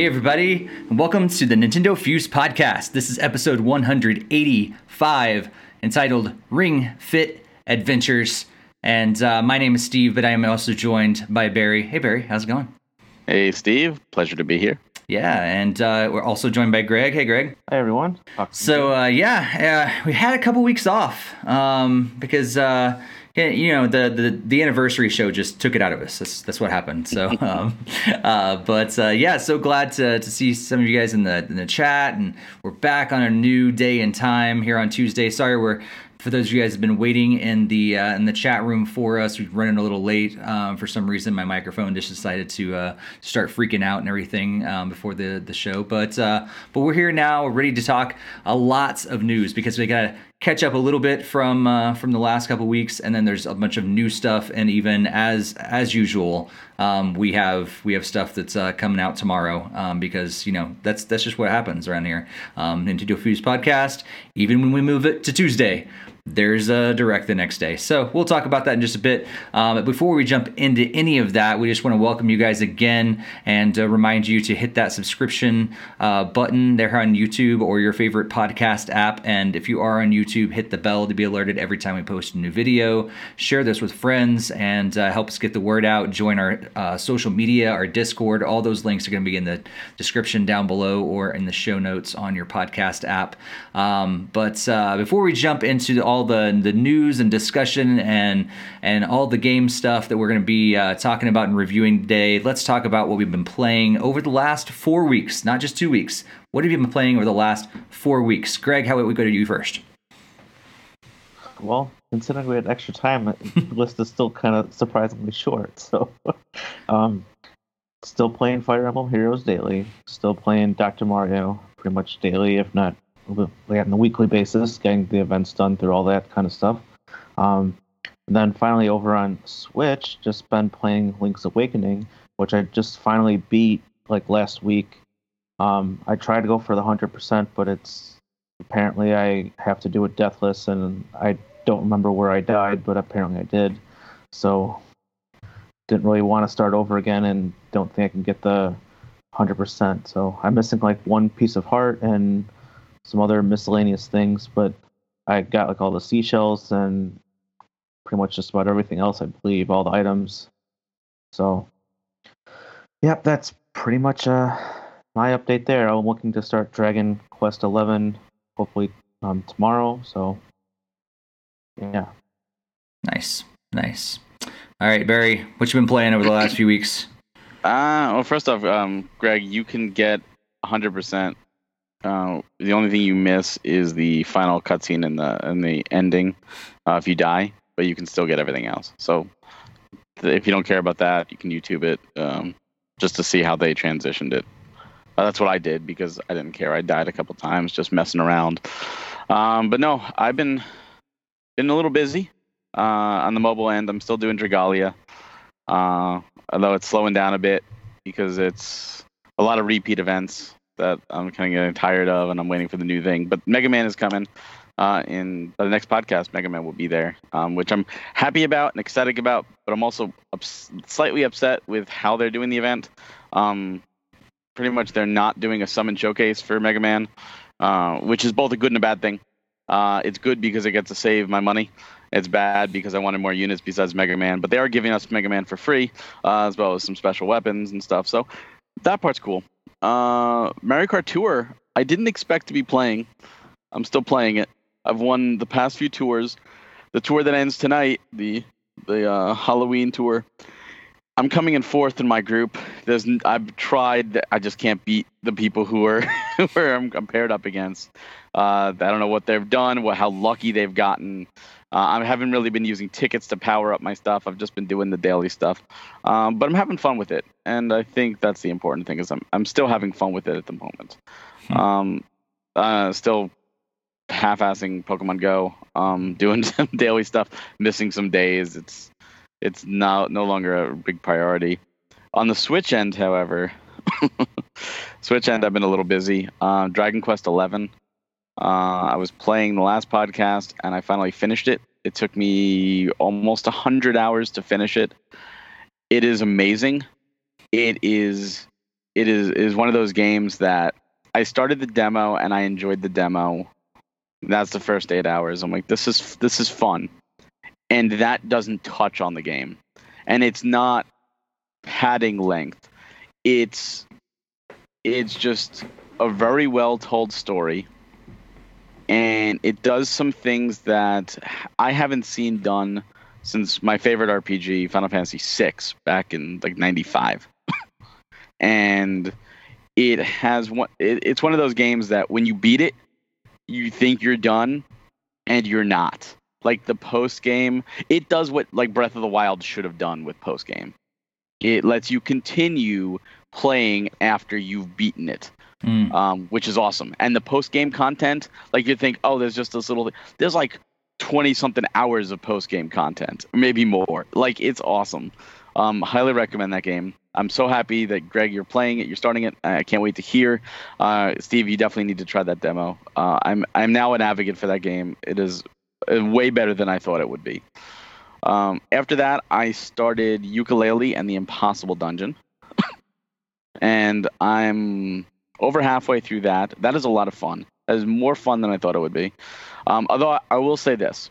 Hey, everybody, and welcome to the Nintendo Fuse podcast. This is episode 185 entitled Ring Fit Adventures. And uh, my name is Steve, but I am also joined by Barry. Hey, Barry, how's it going? Hey, Steve. Pleasure to be here. Yeah, and uh, we're also joined by Greg. Hey, Greg. Hey, everyone. So, uh, yeah, uh, we had a couple weeks off um, because uh, you know the, the the anniversary show just took it out of us. That's that's what happened. So, um, uh, but uh, yeah, so glad to, to see some of you guys in the in the chat, and we're back on a new day and time here on Tuesday. Sorry, we're for those of you guys have been waiting in the uh, in the chat room for us, we're running a little late um, for some reason. My microphone just decided to uh, start freaking out and everything um, before the the show. But uh, but we're here now, we're ready to talk a lots of news because we got to catch up a little bit from uh, from the last couple weeks, and then there's a bunch of new stuff, and even as as usual, um, we have we have stuff that's uh, coming out tomorrow um, because you know that's that's just what happens around here. Um, Nintendo Fuse podcast, even when we move it to Tuesday, there's a direct the next day. So we'll talk about that in just a bit. Um, before we jump into any of that, we just want to welcome you guys again and uh, remind you to hit that subscription uh, button there on YouTube or your favorite podcast app. And if you are on YouTube, hit the bell to be alerted every time we post a new video. Share this with friends and uh, help us get the word out. Join our uh, social media, our Discord. All those links are going to be in the description down below or in the show notes on your podcast app. Um, but uh, before we jump into all the the news and discussion and and all the game stuff that we're going to be uh, talking about and reviewing today, let's talk about what we've been playing over the last four weeks, not just two weeks. What have you been playing over the last four weeks? Greg, how about we go to you first? Well, considering we had extra time, the list is still kind of surprisingly short. So, um, still playing Fire Emblem Heroes daily. Still playing Dr. Mario pretty much daily, if not like on a weekly basis, getting the events done through all that kind of stuff. Um, and then finally over on Switch, just been playing Link's Awakening, which I just finally beat like last week. Um, I tried to go for the hundred percent, but it's apparently I have to do it deathless, and I don't remember where I died, but apparently I did. So didn't really want to start over again, and don't think I can get the hundred percent. So I'm missing like one piece of heart and some other miscellaneous things, but I got like all the seashells and pretty much just about everything else, I believe, all the items. So, yep, that's pretty much uh, my update there. I'm looking to start Dragon Quest 11 hopefully um, tomorrow. So, yeah. Nice, nice. All right, Barry, what you been playing over the last few weeks? Uh, well, first off, um, Greg, you can get 100% uh, the only thing you miss is the final cutscene and the and the ending uh, if you die, but you can still get everything else. So if you don't care about that, you can YouTube it um, just to see how they transitioned it. Uh, that's what I did because I didn't care. I died a couple times just messing around. Um, but no, I've been been a little busy uh, on the mobile end. I'm still doing Dragalia, uh, although it's slowing down a bit because it's a lot of repeat events that I'm kind of getting tired of, and I'm waiting for the new thing. But Mega Man is coming. Uh, in the next podcast, Mega Man will be there, um, which I'm happy about and excited about. But I'm also ups- slightly upset with how they're doing the event. Um, pretty much, they're not doing a summon showcase for Mega Man, uh, which is both a good and a bad thing. Uh, it's good because it gets to save my money. It's bad because I wanted more units besides Mega Man, but they are giving us Mega Man for free, uh, as well as some special weapons and stuff. So that part's cool. Uh, Mario Kart Tour, I didn't expect to be playing. I'm still playing it. I've won the past few tours. The tour that ends tonight, the the uh, Halloween tour. I'm coming in fourth in my group. There's I've tried. I just can't beat the people who are where I'm, I'm paired up against. Uh, I don't know what they've done, what how lucky they've gotten. Uh, I haven't really been using tickets to power up my stuff. I've just been doing the daily stuff, um, but I'm having fun with it, and I think that's the important thing. Is I'm I'm still having fun with it at the moment. Hmm. Um, uh, still half-assing Pokemon Go, um, doing some daily stuff, missing some days. It's it's now no longer a big priority. On the Switch end, however, Switch end, I've been a little busy. Uh, Dragon Quest Eleven. Uh, I was playing the last podcast and I finally finished it. It took me almost 100 hours to finish it. It is amazing. It is it is is one of those games that I started the demo and I enjoyed the demo. That's the first eight hours. I'm like, this is this is fun, and that doesn't touch on the game, and it's not padding length. It's it's just a very well told story, and it does some things that I haven't seen done since my favorite RPG, Final Fantasy VI, back in like '95, and it has one. It, it's one of those games that when you beat it, you think you're done, and you're not. Like the post game, it does what like Breath of the Wild should have done with post game. It lets you continue playing after you've beaten it. Mm. Um, which is awesome. And the post game content, like you think, oh, there's just this little, Thing. there's like 20 something hours of post game content, maybe more. Like it's awesome. Um, highly recommend that game. I'm so happy that Greg, you're playing it, you're starting it. I can't wait to hear. Uh, Steve, you definitely need to try that demo. Uh, I'm I'm now an advocate for that game. It is uh, way better than I thought it would be. Um, after that, I started Yooka-Laylee and the Impossible Dungeon, and I'm over halfway through that. That is a lot of fun. That is more fun than I thought it would be. Um, although I will say this,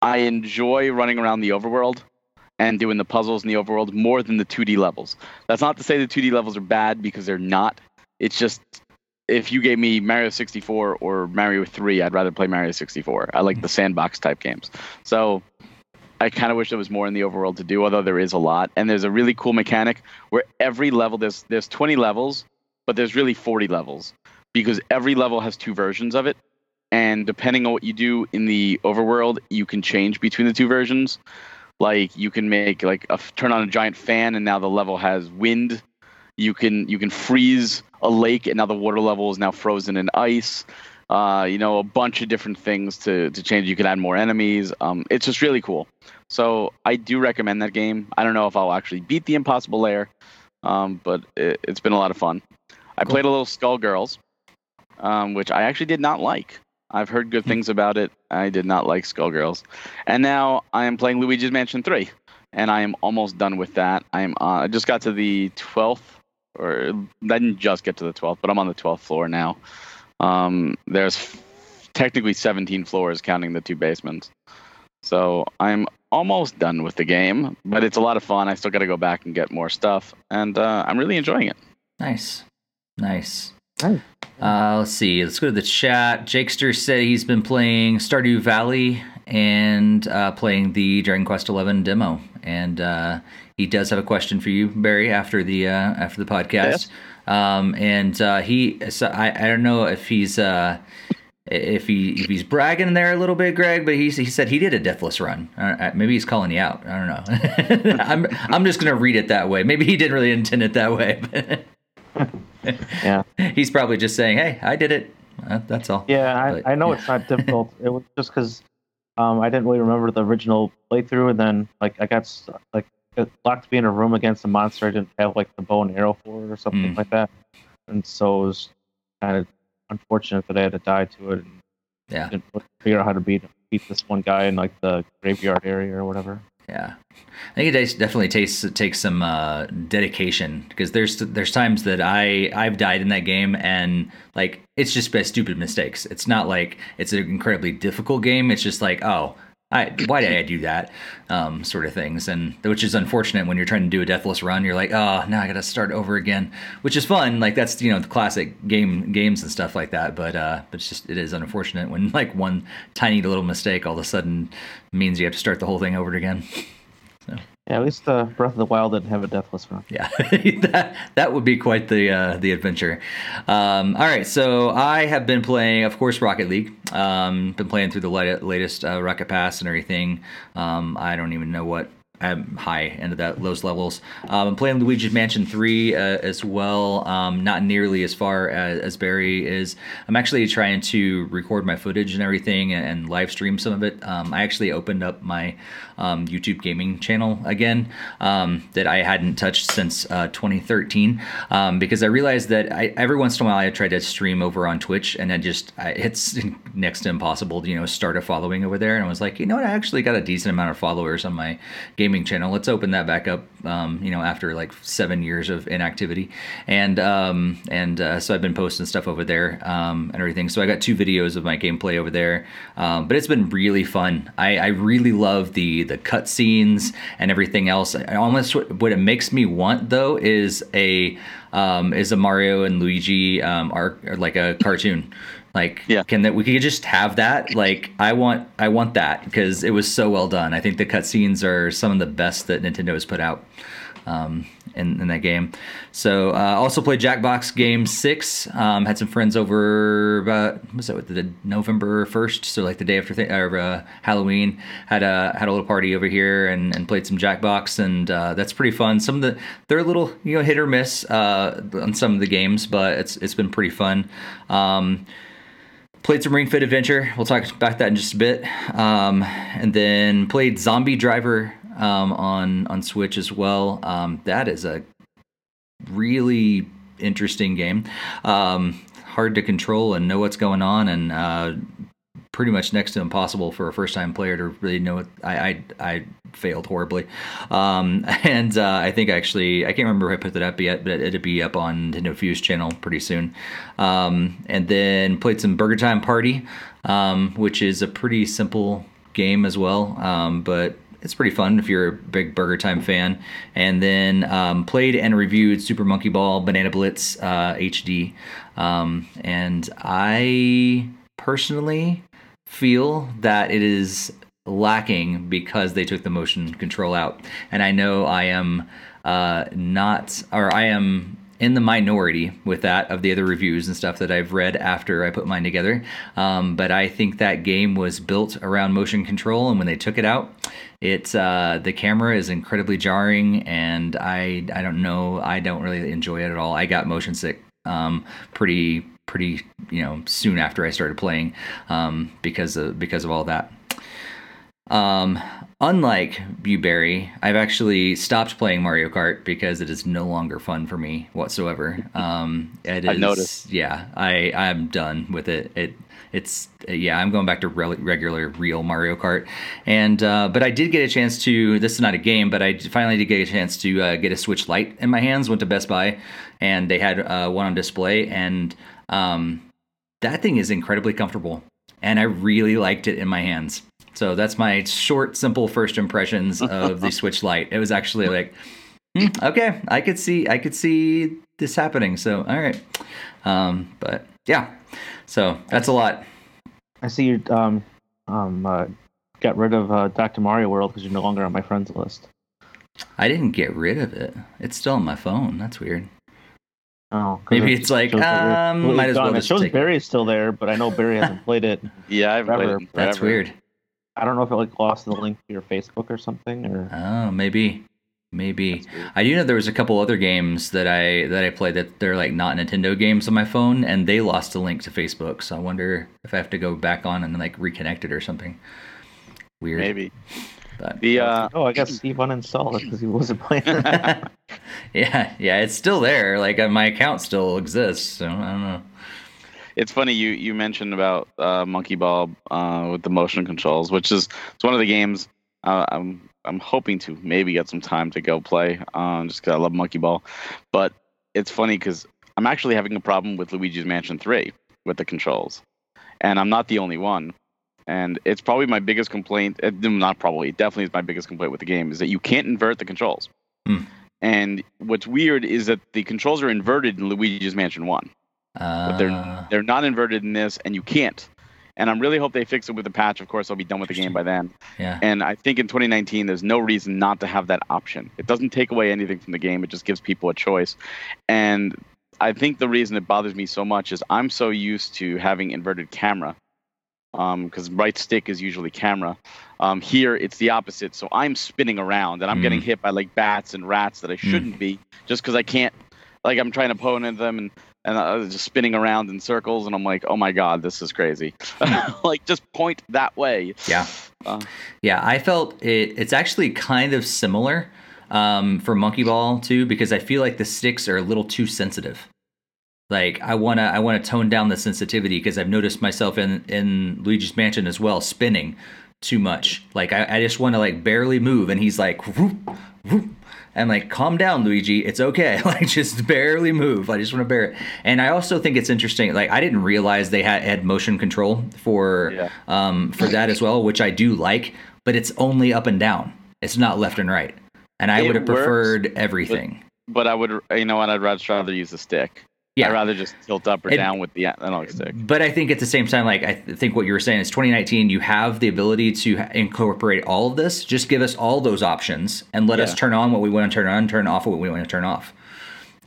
I enjoy running around the overworld and doing the puzzles in the overworld more than the 2D levels. That's not to say the 2D levels are bad because they're not. It's just if you gave me Mario 64 or Mario 3, I'd rather play Mario 64. I like the sandbox type games. So I kind of wish there was more in the overworld to do, although there is a lot. And there's a really cool mechanic where every level there's there's 20 levels, but there's really 40 levels because every level has two versions of it. And depending on what you do in the overworld, you can change between the two versions. Like you can make like a turn on a giant fan, and now the level has wind. You can you can freeze a lake, and now the water level is now frozen in ice. Uh, you know, a bunch of different things to to change. You can add more enemies. Um, it's just really cool. So I do recommend that game. I don't know if I'll actually beat the Impossible Lair, um, but it, has been a lot of fun. I Cool. played a little Skullgirls, um, which I actually did not like. I've heard good things about it. I did not like Skullgirls, and now I am playing Luigi's Mansion Three, and I am almost done with that. I am. Uh, I just got to the twelfth, or I didn't just get to the twelfth, but I'm on the twelfth floor now. Um, there's f- technically 17 floors, counting the two basements. So I'm almost done with the game, but it's a lot of fun. I still got to go back and get more stuff, and uh, I'm really enjoying it. Nice. Nice. Nice. Uh, let's see. Let's go to the chat. Jakester said he's been playing Stardew Valley and uh, playing the Dragon Quest XI demo, and uh, he does have a question for you, Barry, after the uh, after the podcast. Yes. Um, and uh, he, so I, I don't know if he's uh, if he if he's bragging there a little bit, Greg, but he he said he did a deathless run. Uh, maybe he's calling you out. I don't know. I'm I'm just gonna read it that way. Maybe he didn't really intend it that way. Yeah. He's probably just saying, "Hey, I did it." Uh, that's all. Yeah, I, But- I know yeah. it's not difficult. It was just because um, I didn't really remember the original playthrough, and then like I got like locked to be in a room against a monster I didn't have like the bow and arrow for or something Mm. like that, and so it was kind of unfortunate that I had to die to it and Yeah, didn't figure out how to beat beat this one guy in like the graveyard area or whatever. Yeah. I think it definitely takes takes some uh, dedication because there's there's times that I I've died in that game and like it's just by stupid mistakes. It's not like it's an incredibly difficult game. It's just like oh. I, why did I do that? Um, sort of things, and which is unfortunate when you're trying to do a deathless run. You're like, oh, now I got to start over again, which is fun. Like that's you know the classic game games and stuff like that. But uh, but it's just it is unfortunate when like one tiny little mistake all of a sudden means you have to start the whole thing over again. Yeah, at least uh, Breath of the Wild didn't have a deathless run. Yeah, that that would be quite the uh, the adventure. Um, all right, so I have been playing, of course, Rocket League. Um, been playing through the lat- latest uh, Rocket Pass and everything. Um, I don't even know what I'm high into that those levels. Um, I'm playing Luigi's Mansion 3 uh, as well. Um, not nearly as far as, as Barry is. I'm actually trying to record my footage and everything and, and live stream some of it. Um, I actually opened up my um, YouTube gaming channel again um, that I hadn't touched since uh, 2013 um, because I realized that I, every once in a while I try to stream over on Twitch and I just I, it's next to impossible to you know start a following over there and I was like you know what I actually got a decent amount of followers on my gaming channel. Let's open that back up. Um, you know, after like seven years of inactivity, and um, and uh, so I've been posting stuff over there and everything. So I got two videos of my gameplay over there, but it's been really fun. I, I really love the the cutscenes and everything else. I almost what, what it makes me want though is a um, is a Mario and Luigi um, arc or like a cartoon. Like, Yeah. can that we could just have that? Like, I want I want that because it was so well done. I think the cutscenes are some of the best that Nintendo has put out um, in, in that game. So, uh, also played Jackbox Game Six. Um, had some friends over about what was that the November first, so like the day after th- or, uh, Halloween. Had a had a little party over here and, and played some Jackbox, and uh, that's pretty fun. Some of the they're a little you know hit or miss uh, on some of the games, but it's it's been pretty fun. Um, played some Ring Fit Adventure. We'll talk about that in just a bit. Um, and then played Zombie Driver um, on on Switch as well. Um, that is a really interesting game. Um, hard to control and know what's going on, and uh, pretty much next to impossible for a first time player to really know it. I I, I failed horribly, um, and uh, I think actually I can't remember if I put that up yet, but it'll be up on Nintendo Fuse channel pretty soon. Um, and then played some Burger Time Party, um, which is a pretty simple game as well, um, but it's pretty fun if you're a big Burger Time fan. And then um, played and reviewed Super Monkey Ball Banana Blitz uh, HD. Um, and I personally feel that it is lacking because they took the motion control out. And I know I am uh, not, or I am in the minority with that of the other reviews and stuff that I've read after I put mine together. Um, but I think that game was built around motion control, and when they took it out, it's uh, the camera is incredibly jarring, and I I don't know I don't really enjoy it at all. I got motion sick um, pretty pretty you know soon after I started playing um, because of because of all that. Um, unlike Bewberry, I've actually stopped playing Mario Kart because it is no longer fun for me whatsoever. Um, it I've is- noticed. Yeah, I I'm done with it. It it's yeah, I'm going back to rel- regular real Mario Kart, and uh, but I did get a chance to. This is not a game, but I finally did get a chance to uh, get a Switch Lite in my hands. Went to Best Buy, and they had uh, one on display, and um, that thing is incredibly comfortable, and I really liked it in my hands. So that's my short, simple first impressions of the Switch Lite. It was actually like, hmm, okay, I could see, I could see this happening. So all right, um, but yeah, so that's a lot. I see you um um uh, got rid of uh, Dr. Mario World because you're no longer on my friends list. I didn't get rid of it. It's still on my phone. That's weird. Oh, 'cause Maybe it it's like, shows that you're- um, might as well gone. It just shows take it. Barry's still there, but I know Barry hasn't played it. Yeah, I've played Forever. That's weird. I don't know if it like lost the link to your Facebook or something, or Oh, maybe, maybe. I do know there was a couple other games that I that I played that they're like not Nintendo games on my phone, and they lost a link to Facebook. So I wonder if I have to go back on and like reconnect it or something. Weird. Maybe But the uh, oh, I guess Steve uninstalled it because he wasn't playing. yeah, yeah, it's still there. Like uh, my account still exists. So I don't know. It's funny you you mentioned about uh, Monkey Ball uh, with the motion controls, which is it's one of the games uh, I'm I'm hoping to maybe get some time to go play. Um, just because I love Monkey Ball, but it's funny because I'm actually having a problem with Luigi's Mansion 3 with the controls, and I'm not the only one. And it's probably my biggest complaint. uh, Not probably, it definitely is my biggest complaint with the game is that you can't invert the controls. Hmm. And what's weird is that the controls are inverted in Luigi's Mansion 1 Uh, they're- they're not inverted in this, and you can't. And I am really hope they fix it with the patch. Of course, I'll be done with the game by then. yeah. And I think in 2019, there's no reason not to have that option. It doesn't take away anything from the game. It just gives people a choice. And I think the reason it bothers me so much is I'm so used to having inverted camera, because right stick is usually camera. Um, here it's the opposite. So I'm spinning around and I'm Mm. getting hit by like bats and rats that I shouldn't be, just because I can't. Like I'm trying to pwn at them and and I was just spinning around in circles, and I'm like, oh my god, this is crazy. like just point that way. Yeah. Uh, Yeah, I felt it. It's actually kind of similar um, for Monkey Ball too, because I feel like the sticks are a little too sensitive. Like I wanna, I wanna tone down the sensitivity because I've noticed myself in in Luigi's Mansion as well spinning too much. Like I, I just want to like barely move, and he's like, whoop, whoop. And like calm down, Luigi. It's okay. Like just barely move. I just want to bear it. And I also think it's interesting. Like I didn't realize they had, had motion control for Yeah. um for that as well, which I do like. But it's only up and down. It's not left and right. And I would have preferred everything. But I would, you know what? I'd rather rather use the stick. Yeah. I'd rather just tilt up or It- down with the analog stick. But I think at the same time, like I th- think what you were saying is 2019. You have the ability to ha- incorporate all of this. Just give us all those options and let us turn on what we want to turn on, turn off what we want to turn off.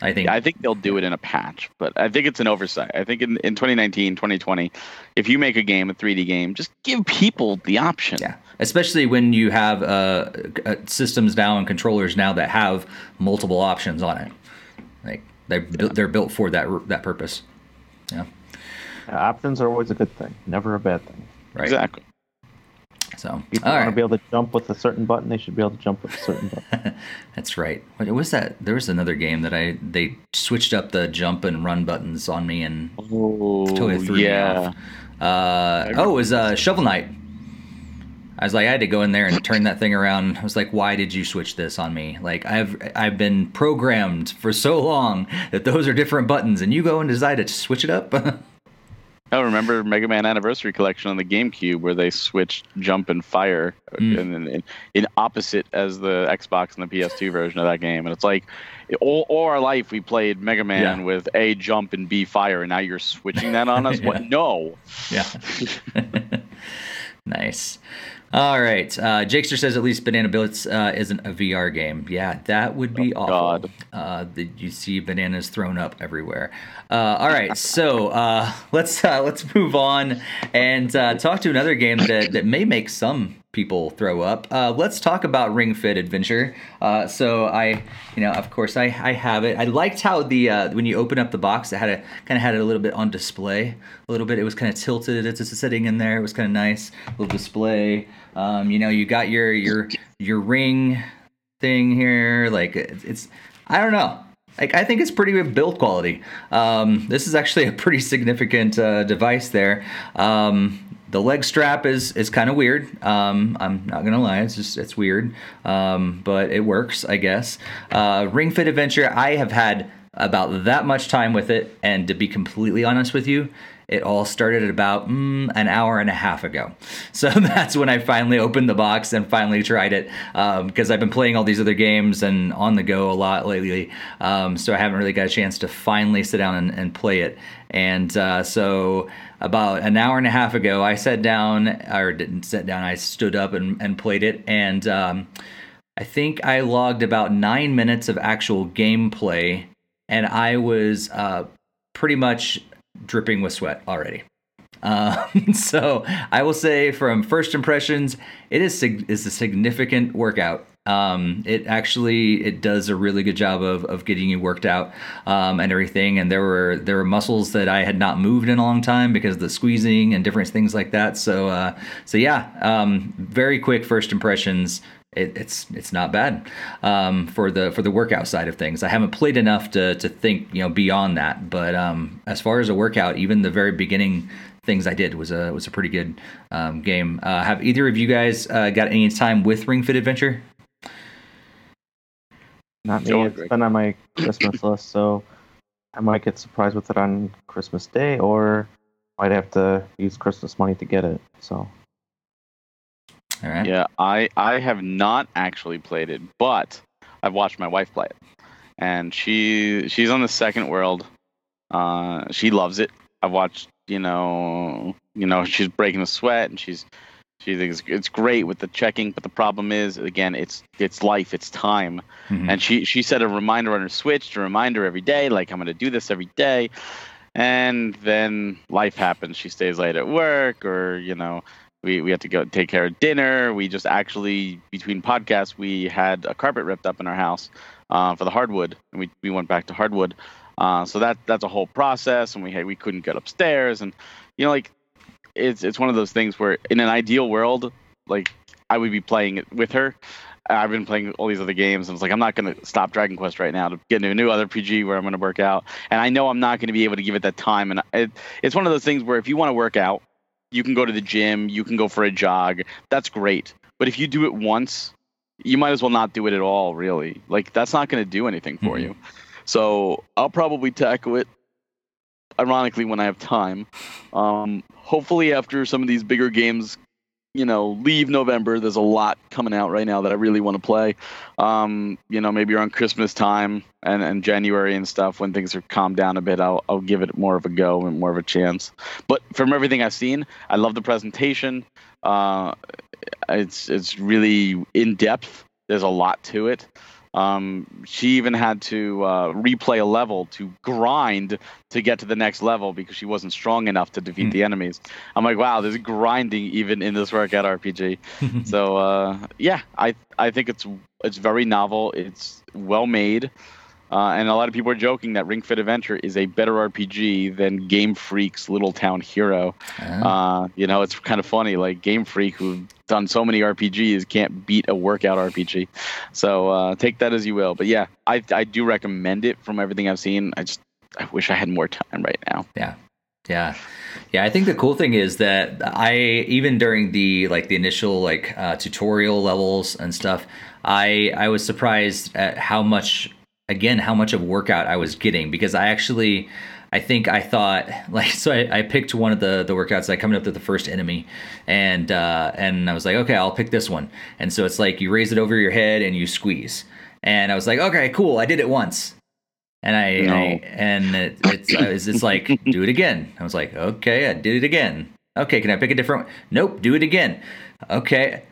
I think. I think they'll do it in a patch, but I think it's an oversight. I think in, in 2019, 2020, if you make a game, a 3D game, just give people the option. Yeah, especially when you have uh, uh, systems now and controllers now that have multiple options on it. Like they are they're built for that that purpose. Yeah, Uh, options are always a good thing, never a bad thing. right. Exactly. So, People all want to be able to jump with a certain button, they should be able to jump with a certain button. that's right. What was that? There was another game that I they switched up the jump and run buttons on me and Oh, totally threw yeah. me off. Uh, oh, it was uh, Shovel Knight. I was like, I had to go in there and turn that thing around. I was like, why did you switch this on me? Like, I've I've been programmed for so long that those are different buttons, and you go and decide to switch it up. I remember Mega Man Anniversary Collection on the GameCube where they switched jump and fire Mm. in, in, in opposite as the Xbox and the PS2 version of that game. And it's like, all, all our life we played Mega Man Yeah. with A jump and B fire, and now you're switching that on us? Yeah. What? No. yeah. nice. All right. Uh, Jakester says at least Banana Blitz uh, isn't a VR game. Yeah, that would be Oh, awful. God. Uh, you see bananas thrown up everywhere. Uh, all right, so uh, let's uh, let's move on and uh, talk to another game that, that may make some people throw up. Uh, let's talk about Ring Fit Adventure. Uh, so I, you know, of course I, I have it. I liked how the uh, when you open up the box, it had a kind of had it a little bit on display. A little bit, it was kind of tilted. It's just sitting in there. It was kind of nice, little display. Um, you know, you got your your your ring thing here. Like it's, it's I don't know. Like I think it's pretty good build quality. Um, this is actually a pretty significant uh, device there. Um, the leg strap is is kind of weird. Um, I'm not gonna lie, it's just it's weird, um, but it works, I guess. Uh, Ring Fit Adventure, I have had about that much time with it, and to be completely honest with you, it all started about mm, an hour and a half ago. So that's when I finally opened the box and finally tried it because I've been playing all these other games and on the go a lot lately. Um, so I haven't really got a chance to finally sit down and, and play it. And uh, so about an hour and a half ago, I sat down, or didn't sit down, I stood up and, and played it. And um, I think I logged about nine minutes of actual gameplay, and I was uh, pretty much dripping with sweat already. Um, so I will say, from first impressions, it is sig- is a significant workout. Um, it actually it does a really good job of, of getting you worked out um, and everything. And there were there were muscles that I had not moved in a long time because of the squeezing and different things like that. So uh, so yeah, um, very quick first impressions it, it's it's not bad um, for the for the workout side of things. I haven't played enough to to think you know beyond that, but um, as far as a workout, even the very beginning things I did was a was a pretty good um, game. Uh, have either of you guys uh, got any time with Ring Fit Adventure? Not me. Go on, It's Greg. been on my Christmas list, so I might get surprised with it on Christmas Day, or I might have to use Christmas money to get it. So All right. Yeah, I I have not actually played it, but I've watched my wife play it, and she she's on the second world. Uh, she loves it. I've watched, you know, you know, she's breaking a sweat, and she's she thinks it's great with the checking. But the problem is, again, it's it's life, it's time, Mhm. and she she set a reminder on her Switch to remind her every day, like I'm going to do this every day. And then life happens. She stays late at work, or you know, we we have to go take care of dinner. We just actually between podcasts, we had a carpet ripped up in our house uh, for the hardwood, and we we went back to hardwood. Uh, so that that's a whole process, and we had we couldn't get upstairs, and you know, like it's it's one of those things where in an ideal world, like I would be playing it with her. I've been playing all these other games, and it's like I'm not going to stop Dragon Quest right now to get into a new other PG where I'm going to work out, and I know I'm not going to be able to give it that time. And it, it's one of those things where if you want to work out, you can go to the gym, you can go for a jog. That's great. But if you do it once, you might as well not do it at all, really. Like that's not going to do anything for Mhm. you. So I'll probably tackle it. Ironically, when I have time, um, hopefully after some of these bigger games, you know, leave November. There's a lot coming out right now that I really want to play. Um, you know, maybe around Christmas time and, and January and stuff when things are calmed down a bit, I'll I'll give it more of a go and more of a chance. But from everything I've seen, I love the presentation. Uh, it's it's really in depth. There's a lot to it. Um, she even had to uh, replay a level to grind to get to the next level because she wasn't strong enough to defeat Hmm. the enemies. I'm like, wow, there's grinding even in this workout RPG. so uh, yeah, I I think it's it's very novel. It's well made. Uh, and a lot of people are joking that Ring Fit Adventure is a better RPG than Game Freak's Little Town Hero. Ah. Uh, you know, it's kind of funny. Like Game Freak, who've done so many RPGs, can't beat a workout RPG. So uh, take that as you will. But yeah, I I do recommend it from everything I've seen. I just I wish I had more time right now. Yeah. Yeah. Yeah, I think the cool thing is that I even during the like the initial like uh, tutorial levels and stuff, I I was surprised at how much again how much of workout I was getting because I actually I think I thought like so I, I picked one of the the workouts like coming up to the first enemy and uh and I was like okay I'll pick this one and so it's like you raise it over your head and you squeeze and I was like okay cool I did it once and I, No. I and it, it's I was- it's like do it again. I was like, okay, I did it again. Okay, can I pick a different? one? Nope, do it again. Okay.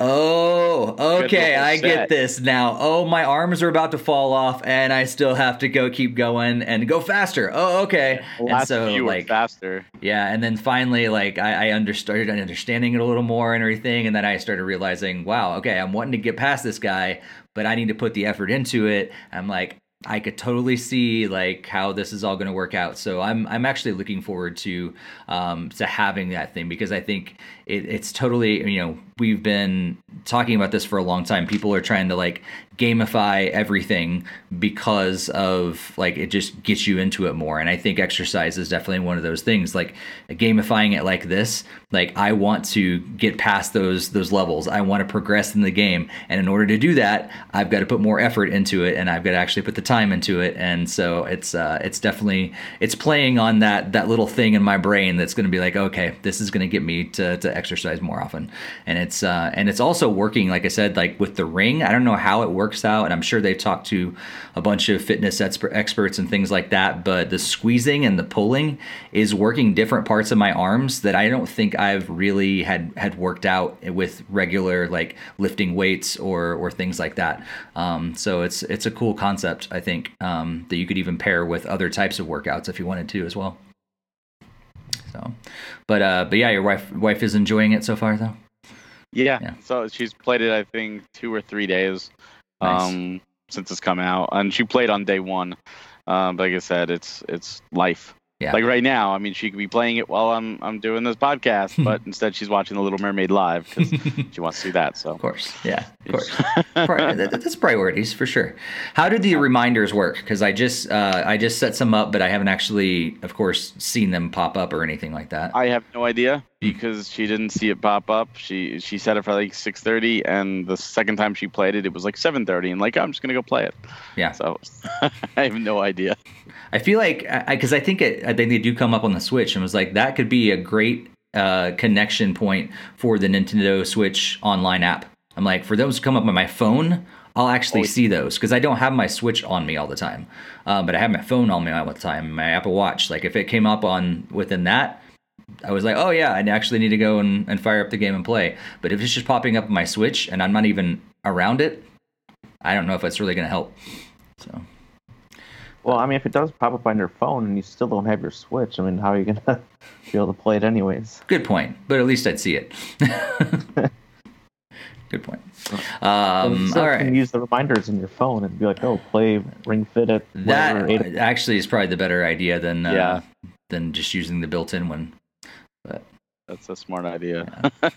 Oh, okay, I get this now. Oh, my arms are about to fall off, and I still have to go keep going and go faster. Oh, okay. The and so like faster. yeah, and then finally, like I, I under, started understanding it a little more and everything, and then I started realizing, wow, okay, I'm wanting to get past this guy, but I need to put the effort into it. I'm like, I could totally see like how this is all going to work out. So I'm I'm actually looking forward to um, to having that thing because I think it, it's totally you know we've been talking about this for a long time. People are trying to like gamify everything because of like it just gets you into it more. And I think exercise is definitely one of those things. Like gamifying it like this, like I want to get past those those levels. I want to progress in the game, and in order to do that, I've got to put more effort into it, and I've got to actually put the time into it. And so it's uh, it's definitely it's playing on that that little thing in my brain that's going to be like, okay, this is going to get me to to exercise more often. And it's uh, and it's also working, like I said, like with the ring. I don't know how it works out, and I'm sure they've talked to a bunch of fitness exper- experts and things like that. But the squeezing and the pulling is working different parts of my arms that I don't think I've really had had worked out with regular like lifting weights or or things like that. Um, so it's it's a cool concept, I think, um, that you could even pair with other types of workouts if you wanted to as well. So, but uh, but yeah, your wife wife is enjoying it so far though. Yeah. Yeah. So she's played it, I think, two or three days Nice. um, since it's come out, and she played on day one. Um, but like I said, it's it's life. Yeah. Like right now, I mean, she could be playing it while I'm I'm doing this podcast, but instead she's watching The Little Mermaid live because she wants to do that. So Of course, yeah, of course. That's priorities for sure. How did the reminders work? Because I just uh, I just set some up, but I haven't actually, of course, seen them pop up or anything like that. I have no idea because she didn't see it pop up. She she set it for like 6:30, and the second time she played it, it was like 7:30, and like I'm just gonna go play it. Yeah. So I have no idea. I feel like because I, think it, I think they do come up on the Switch, and was like that could be a great uh, connection point for the Nintendo Switch online app. I'm like, for those to come up on my phone, I'll actually Oh, see those because I don't have my Switch on me all the time, uh, but I have my phone on me all the time. My Apple Watch, like if it came up on within that, I was like, oh yeah, I actually need to go and, and fire up the game and play. But if it's just popping up on my Switch and I'm not even around it, I don't know if it's really going to help. So Well, I mean, if it does pop up on your phone and you still don't have your Switch, I mean, how are you gonna be able to play it anyways? good point, but at least I'd see it. good point. you Um, still all can use the reminders in your phone and be like, "Oh, play Ring Fit at That actually is probably the better idea than uh, Yeah. than just using the built-in one. That's a smart idea.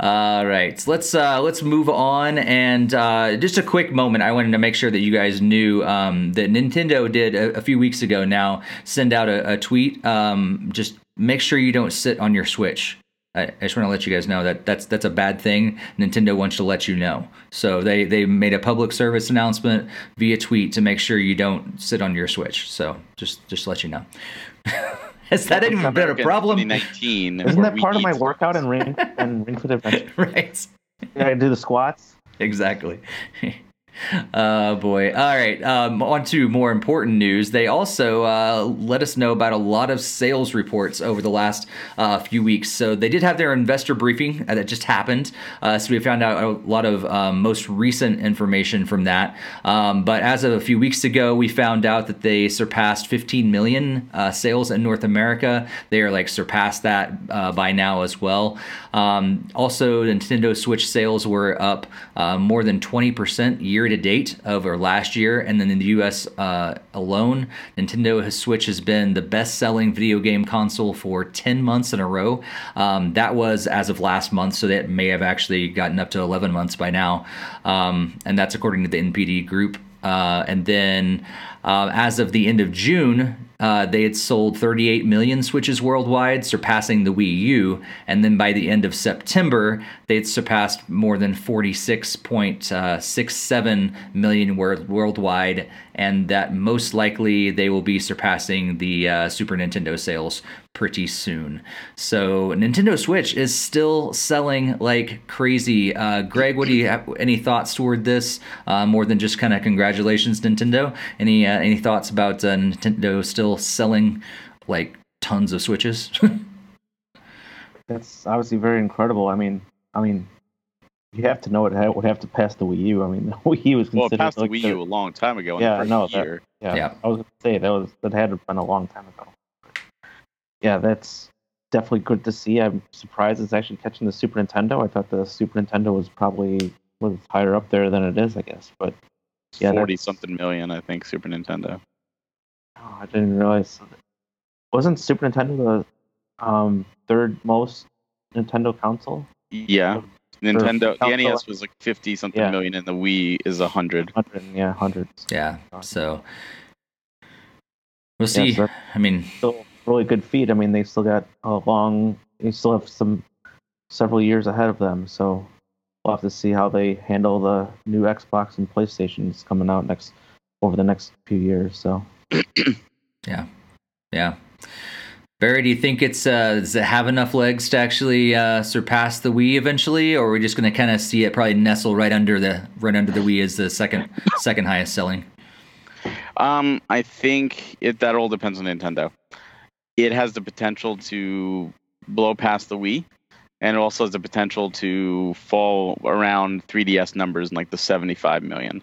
All right, so let's uh, let's move on, and uh, just a quick moment. I wanted to make sure that you guys knew um, that Nintendo did a, a few weeks ago now send out a, a tweet, um, just make sure you don't sit on your Switch. I, I just want to let you guys know that that's that's a bad thing. Nintendo wants to let you know. So they they made a public service announcement via tweet to make sure you don't sit on your Switch. So just just let you know. Has that even been a problem? 2019. Isn't that part of my workout and Ring and Ring Fit Adventure? right. I do the squats. exactly. Oh boy! All right. Um, on to more important news. They also uh, let us know about a lot of sales reports over the last uh, few weeks. So they did have their investor briefing uh, that just happened. Uh, so we found out a lot of um, most recent information from that. Um, but as of a few weeks ago, we found out that they surpassed 15 million uh, sales in North America. They are like surpassed that by now as well. Um, also, Nintendo Switch sales were up more than 20% year to date over last year. And then in the US uh, alone, Nintendo Switch has been the best selling video game console for 10 months in a row. Um, that was as of last month, so that may have actually gotten up to 11 months by now. Um, and that's according to the NPD group. Uh, and then uh, as of the end of June, uh, they had sold 38 million Switches worldwide, surpassing the Wii U. And then by the end of September, they had surpassed more than 46.67 million wor- worldwide. And that most likely they will be surpassing the uh, Super Nintendo sales pretty soon. So Nintendo Switch is still selling like crazy. Uh, Greg, what do you have? Any thoughts toward this? Uh, more than just kind of congratulations, Nintendo. Any uh, any thoughts about uh, Nintendo still selling like tons of Switches? That's obviously very incredible. I mean, I mean, you have to know it would have to pass the Wii U. I mean, the Wii U was Well, it considered passed the like Wii U a long time ago. In Yeah, the I first know that. Yeah, Yeah. I was gonna say that was that had been a long time ago. Yeah, that's definitely good to see. I'm surprised it's actually catching the Super Nintendo. I thought the Super Nintendo was probably was higher up there than it is, I guess. But Yeah, Forty something million, I think, Super Nintendo. oh, I didn't realize. Wasn't Super Nintendo the um, third most Nintendo console? Yeah, Nintendo. The NES was like fifty something Yeah. million, and the Wii is a hundred. Hundred, yeah, hundreds. yeah. So we'll Yeah, see. so I mean, still a really good feat. I mean, they still got a long. They still have some several years ahead of them. So we'll have to see how they handle the new Xbox and PlayStations coming out next over the next few years. So yeah, yeah. Barry, do you think it's uh, does it have enough legs to actually uh, surpass the Wii eventually, or are we just going to kind of see it probably nestle right under the right under the Wii as the second second highest selling? Um, I think it that all depends on Nintendo. It has the potential to blow past the Wii, and it also has the potential to fall around 3DS numbers in like the 75 million.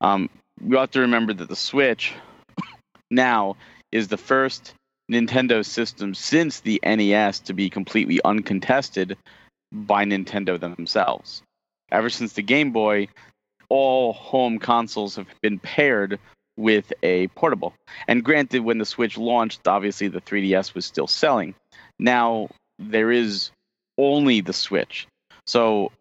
Um, you have to remember that the Switch now is the first Nintendo system since the NES to be completely uncontested by Nintendo themselves. Ever since the Game Boy, all home consoles have been paired with a portable. And granted, when the Switch launched, obviously the 3DS was still selling. Now there is only the Switch. So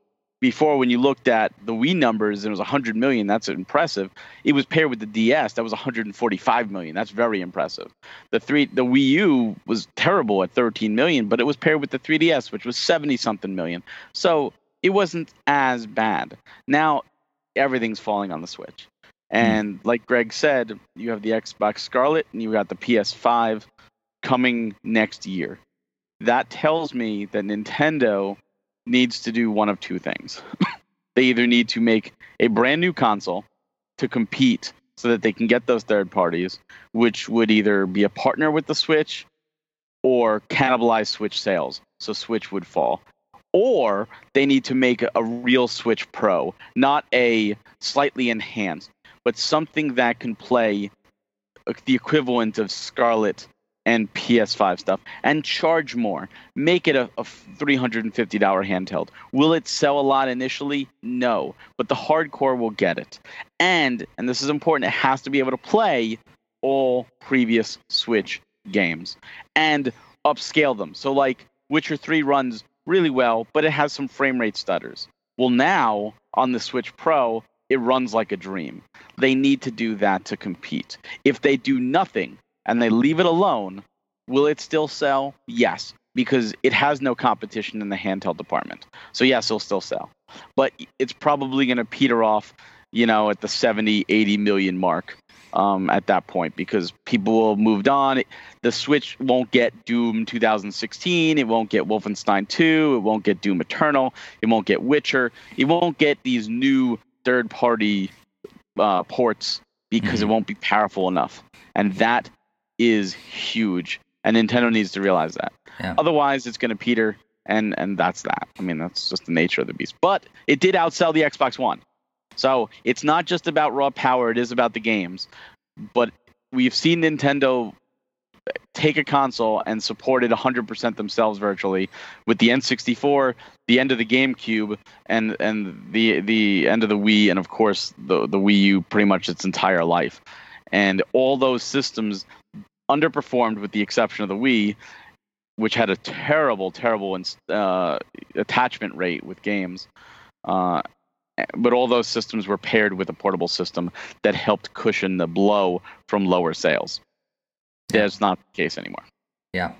before, when you looked at the Wii numbers, and it was 100 million. That's impressive. It was paired with the DS. That was 145 million. That's very impressive. The three, the Wii U was terrible at 13 million, but it was paired with the 3DS, which was 70 something million. So it wasn't as bad. Now everything's falling on the Switch. Hmm. And like Greg said, you have the Xbox Scarlett and you got the PS5 coming next year. That tells me that Nintendo needs to do one of two things. they either need to make a brand new console to compete so that they can get those third parties, which would either be a partner with the Switch or cannibalize Switch sales. So Switch would fall. Or they need to make a real Switch Pro, not a slightly enhanced, but something that can play the equivalent of Scarlett and PS5 stuff and charge more. Make it a, a $350 handheld. Will it sell a lot initially? No, but the hardcore will get it. And, and this is important, it has to be able to play all previous Switch games and upscale them. So, like, Witcher 3 runs really well, but it has some frame rate stutters. Well, now on the Switch Pro, it runs like a dream. They need to do that to compete. If they do nothing and they leave it alone, will it still sell? Yes, because it has no competition in the handheld department. So yes, it'll still sell, but it's probably going to peter off, you know, at the 70, 80 million mark um, at that point because people will moved on. The Switch won't get Doom 2016. It won't get Wolfenstein 2. It won't get Doom Eternal. It won't get Witcher. It won't get these new third party uh, ports because mm-hmm. it won't be powerful enough. And that is huge. And Nintendo needs to realize that. Yeah. Otherwise, it's going to peter, and and that's that. I mean, that's just the nature of the beast. But it did outsell the Xbox One. So it's not just about raw power, it is about the games. But we've seen Nintendo take a console and support it 100% themselves virtually with the N64, the end of the GameCube, and and the the end of the Wii, and of course the the Wii U pretty much its entire life. And all those systems underperformed with the exception of the Wii, which had a terrible, terrible uh, attachment rate with games. Uh, but all those systems were paired with a portable system that helped cushion the blow from lower sales. Yeah. That's not the case anymore. Yeah.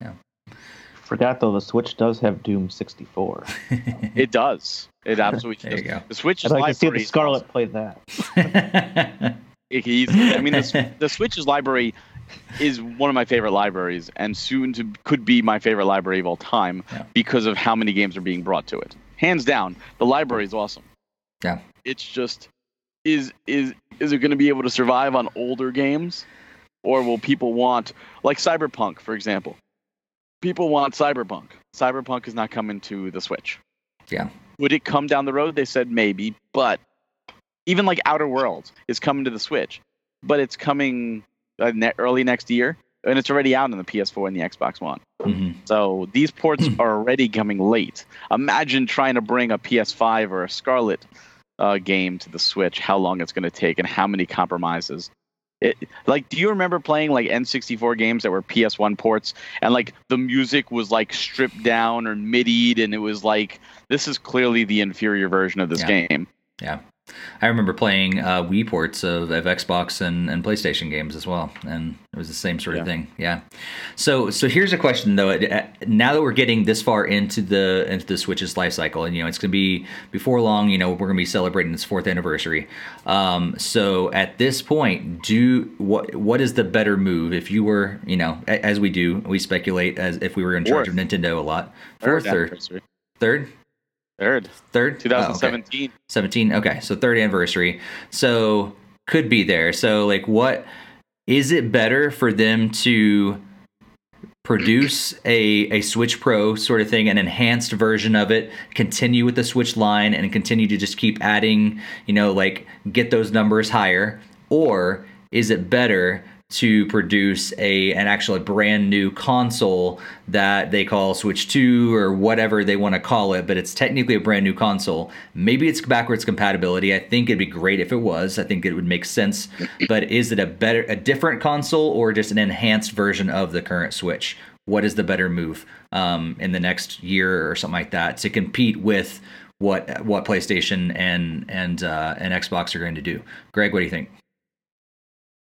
Yeah. Forgot though, the Switch does have Doom 64. it does. It absolutely does. Go. The Switch is I'd like to see the Scarlett awesome. play that. I mean, the, the Switch's library is one of my favorite libraries, and soon to could be my favorite library of all time yeah. because of how many games are being brought to it hands down, the library is awesome. Yeah. It's just is is is it going to be able to survive on older games, or will people want like Cyberpunk, for example? People want Cyberpunk. Cyberpunk is not coming to the Switch. Yeah. Would it come down the road? They said maybe, but even like Outer Worlds is coming to the Switch, but it's coming uh, early next year and it's already out on the PS4 and the Xbox One. Mm-hmm. So these ports are already coming late. Imagine trying to bring a PS5 or a Scarlett uh, game to the Switch. How long it's going to take and how many compromises. It, like, do you remember playing like N64 games that were PS1 ports and like the music was like stripped down or midied and it was like this is clearly the inferior version of this yeah. game. Yeah. I remember playing uh, Wii ports of, of Xbox and, and PlayStation games as well, and it was the same sort of yeah. thing. Yeah. So so here's a question though. Now that we're getting this far into the into the Switch's life cycle, and you know it's going to be before long. You know we're going to be celebrating its fourth anniversary. Um, so at this point, do what what is the better move if you were you know as we do we speculate as if we were in charge Fourth. of Nintendo a lot. Fourth or third? Third. Third? Third? 2017. Oh, okay. 17. Okay. So third anniversary. So could be there. So like what is it better for them to produce a, a Switch Pro sort of thing, an enhanced version of it, continue with the Switch line and continue to just keep adding, you know, like get those numbers higher? Or is it better to produce a an actual brand new console that they call Switch 2 or whatever they want to call it, but it's technically a brand new console. Maybe it's backwards compatibility. I think it'd be great if it was. I think it would make sense. But is it a better a different console or just an enhanced version of the current Switch? What is the better move um, in the next year or something like that to compete with what what PlayStation and and uh, and Xbox are going to do? Greg, what do you think?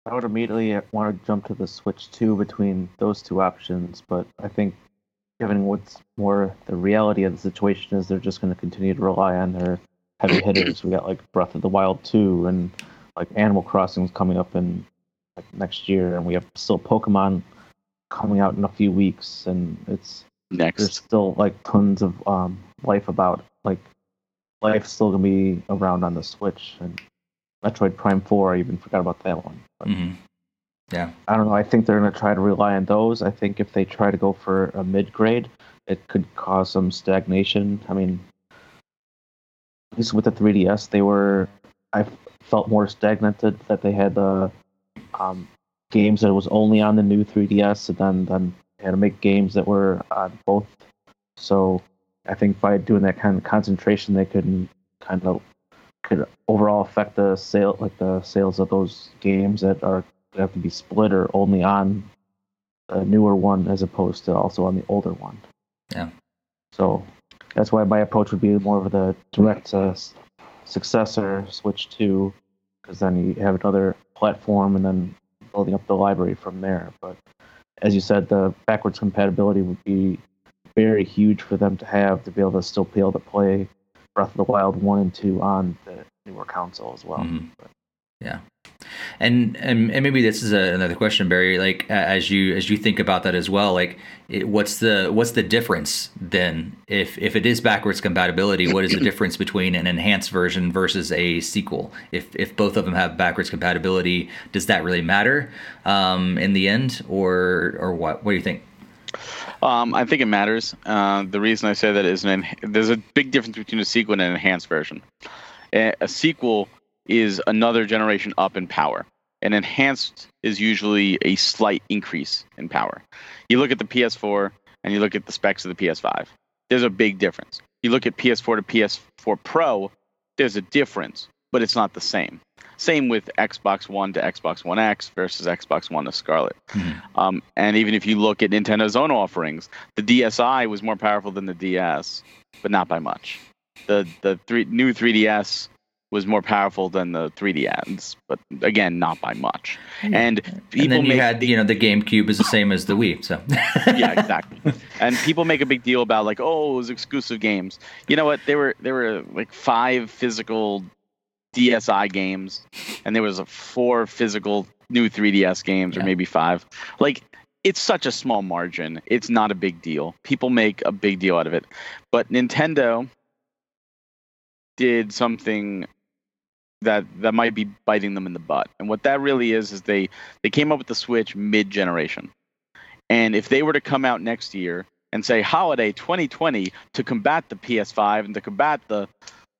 I would immediately want to jump to the Switch 2 between those two options, but I think given what's more the reality of the situation is they're just going to continue to rely on their heavy hitters. We got like Breath of the Wild 2 and like Animal Crossing is coming up in like next year, and we have still Pokemon coming out in a few weeks, and it's next. There's still like tons of um, life about like life's still gonna be around on the Switch, and Metroid Prime Four. I even forgot about that one. Mm-hmm. Yeah. I don't know. I think they're going to try to rely on those. I think if they try to go for a mid grade, it could cause some stagnation. I mean, at least with the 3DS, they were. I felt more stagnated that they had the um, games that was only on the new 3DS, and then then they had to make games that were on both. So I think by doing that kind of concentration, they could kind of could overall affect the sale, like the sales of those games that are have to be split or only on the newer one as opposed to also on the older one. Yeah. So that's why my approach would be more of the direct uh, successor, Switch 2, because then you have another platform and then building up the library from there. But as you said, the backwards compatibility would be very huge for them to have to be able to still be able to play Breath of the Wild one and two on the newer console as well. Mhm. Yeah. And, and and maybe this is a, another question, Barry. Like as you as you think about that as well, like it, what's the what's the difference then? If if it is backwards compatibility, what is the difference between an enhanced version versus a sequel? If if both of them have backwards compatibility, does that really matter um, in the end, or or what? What do you think? Um, I think it matters. Uh, the reason I say that is an en- there's a big difference between a sequel and an enhanced version. A, a sequel is another generation up in power. An enhanced is usually a slight increase in power. You look at the PS4 and you look at the specs of the PS5. There's a big difference. You look at PS4 to PS4 Pro, there's a difference, but it's not the same. Same with Xbox One to Xbox One X versus Xbox One to Scarlett. Mhm. Um, and even if you look at Nintendo's own offerings, the DSi was more powerful than the DS, but not by much. The the three, new 3DS was more powerful than the 3DS, but again, not by much. And people and then you make had you know the GameCube is the same as the Wii, so yeah, exactly. And people make a big deal about like, oh, it was exclusive games. You know what? There were there were like five physical DSi games, and there was a four physical new 3DS games, or maybe five. Like, it's such a small margin. It's not a big deal. People make a big deal out of it, but Nintendo did something that that might be biting them in the butt. And what that really is is they they came up with the Switch mid generation. And if they were to come out next year and say holiday 2020 to combat the PS5 and to combat the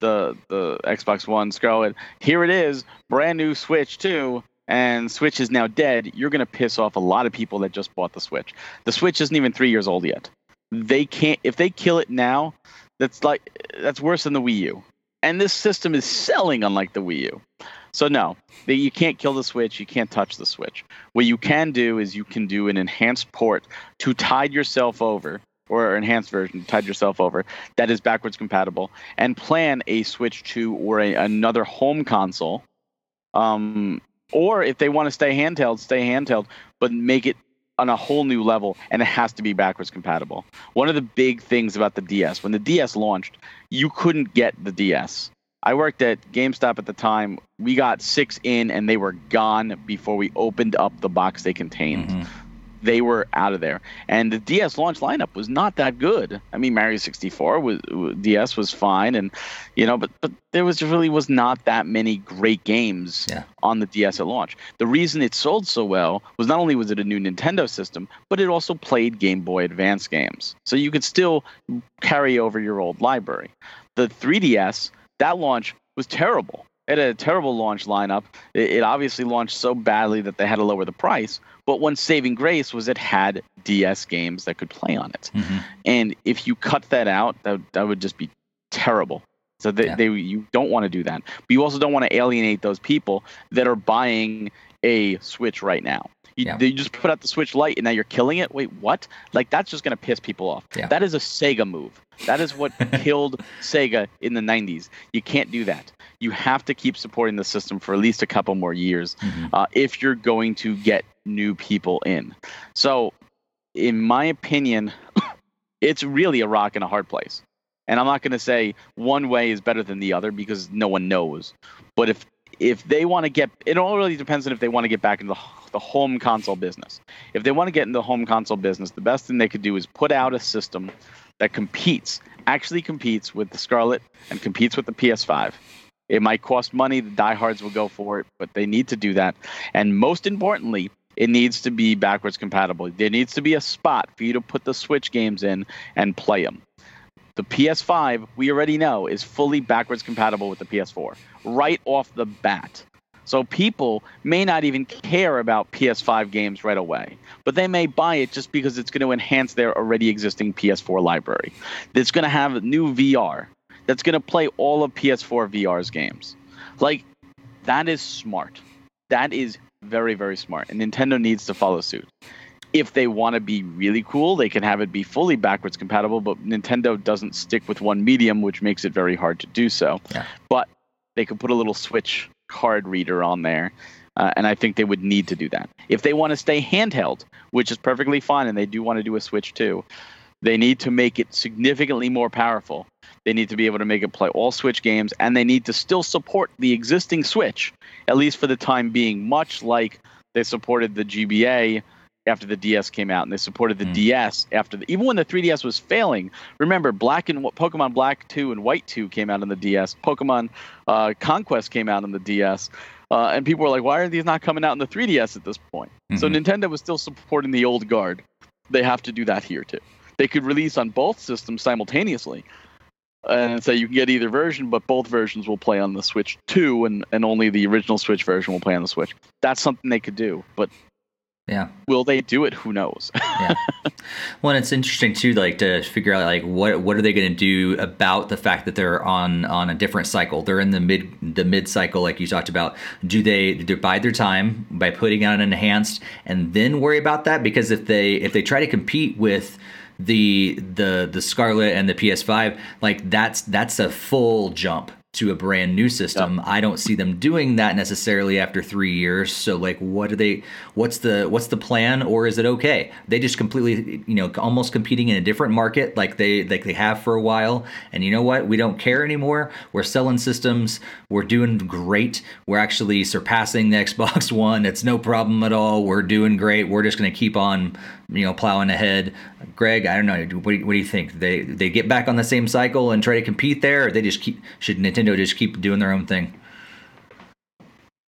the the Xbox One Scarlett, here it is, brand new Switch 2, and Switch is now dead, you're to piss off a lot of people that just bought the Switch. The Switch isn't even 3 years old yet. They can't if they kill it now, that's like that's worse than the Wii U. And this system is selling unlike the Wii U. So no, you can't kill the Switch. You can't touch the Switch. What you can do is you can do an enhanced port to tide yourself over, or an enhanced version to tide yourself over that is backwards compatible, and plan a Switch 2 or a, another home console. Um, or if they want to stay handheld, stay handheld, but make it on a whole new level, and it has to be backwards compatible. One of the big things about the DS, when the DS launched, you couldn't get the DS. I worked at GameStop at the time. We got six in, and they were gone before we opened up the box they contained. Mhm. They were out of there, and the DS launch lineup was not that good. I mean, Mario 64 was DS was fine, and you know, but but there was really was not that many great games Yeah. on the DS at launch. The reason it sold so well was not only was it a new Nintendo system, but it also played Game Boy Advance games, so you could still carry over your old library. The 3DS that launch was terrible. It had a terrible launch lineup. It, it obviously launched so badly that they had to lower the price. But one saving grace was it had DS games that could play on it. Mhm. And if you cut that out, that, that would just be terrible. So they, Yeah. they you don't want to do that. But you also don't want to alienate those people that are buying a Switch right now. You, Yeah. you just put out the Switch Lite and now you're killing it. Wait, what? Like that's just going to piss people off. Yeah. That is a Sega move. That is what killed Sega in the 90s. You can't do that. You have to keep supporting the system for at least a couple more years Mhm. uh, if you're going to get new people in. So, in my opinion, it's really a rock and a hard place. And I'm not going to say one way is better than the other because no one knows. But if if they want to get, it all really depends on if they want to get back into the, the home console business. If they want to get into the home console business, the best thing they could do is put out a system that competes, actually competes with the Scarlett and competes with the PS5. It might cost money. The diehards will go for it, but they need to do that. And most importantly, it needs to be backwards compatible. There needs to be a spot for you to put the Switch games in and play them. The PS5, we already know, is fully backwards compatible with the PS4 right off the bat. So people may not even care about PS5 games right away, but they may buy it just because it's going to enhance their already existing PS4 library. It's going to have new VR that's going to play all of PS4 VR's games. Like, that is smart. That is very, very smart. And Nintendo needs to follow suit. If they want to be really cool, they can have it be fully backwards compatible, but Nintendo doesn't stick with one medium, which makes it very hard to do so. Yeah. But they could put a little Switch card reader on there Uh, and I think they would need to do that. If they want to stay handheld, which is perfectly fine, and they do want to do a Switch 2, they need to make it significantly more powerful. They need to be able to make it play all Switch games, and they need to still support the existing Switch, at least for the time being, much like they supported the GBA after the DS came out, and they supported the Mm. DS after the even when the 3DS was failing. Remember, Black and Pokemon Black 2 and White 2 came out on the DS. Pokemon uh, Conquest came out on the DS. Uh, and people were like, why are these not coming out in the 3DS at this point? So Mhm. Nintendo was still supporting the old guard. They have to do that here too. They could release on both systems simultaneously. And say you can get either version, but both versions will play on the Switch 2, and, and only the original Switch version will play on the Switch. That's something they could do. But Yeah. will they do it? Who knows? yeah. Well, and it's interesting too, like to figure out like what what are they going to do about the fact that they're on on a different cycle. They're in the mid the mid cycle, like you talked about. Do they do they bide their time by putting out an enhanced and then worry about that? Because if they if they try to compete with the the the Scarlett and the PS5, like that's that's a full jump to a brand new system. I don't see them doing that necessarily after 3 years. So like what are they what's the what's the plan or is it okay? They just completely you know almost competing in a different market like they like they have for a while and you know what? We don't care anymore. We're selling systems. We're doing great. We're actually surpassing the Xbox One. It's no problem at all. We're doing great. We're just going to keep on you know plowing ahead. Greg, I don't know. What do, you, what do you think? They they get back on the same cycle and try to compete there, or they just keep should Nintendo just keep doing their own thing?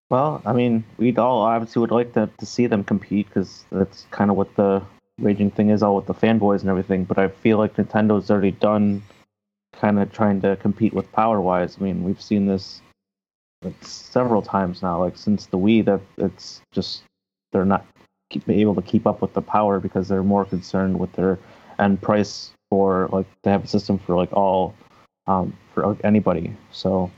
Well, I mean, we'd all obviously would like to, to see them compete because that's kind of what the raging thing is, all with the fanboys and everything. But I feel like Nintendo's already done kind of trying to compete with power wise. I mean, we've seen this like several times now, like since the Wii, that it's just they're not keep, able to keep up with the power because they're more concerned with their end price for like to have a system for like all um, for anybody. So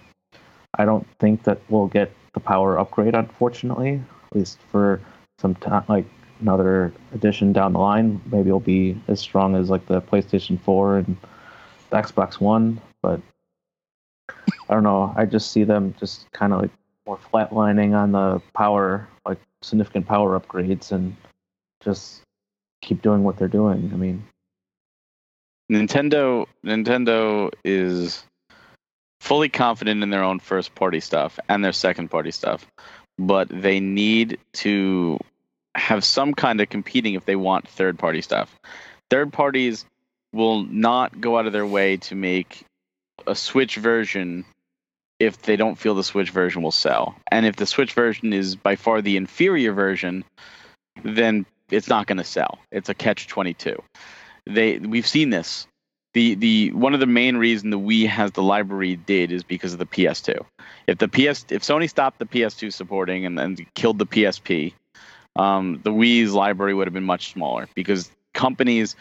I don't think that we'll get the power upgrade, unfortunately, at least for some time, like another edition down the line. Maybe it'll be as strong as like the PlayStation 4 and the Xbox One, but I don't know. I just see them just kind of like more flatlining on the power, like significant power upgrades, and just keep doing what they're doing. I mean, Nintendo Nintendo is fully confident in their own first party stuff and their second party stuff, but they need to have some kind of competing if they want third party stuff. Third parties will not go out of their way to make a Switch version if they don't feel the Switch version will sell. And if the Switch version is by far the inferior version, then it's not going to sell. It's a catch 22 they we've seen this. The the one of the main reason the Wii has the library did is because of the PS2. If the PS if Sony stopped the PS2 supporting and then killed the PSP, um, the Wii's library would have been much smaller because companies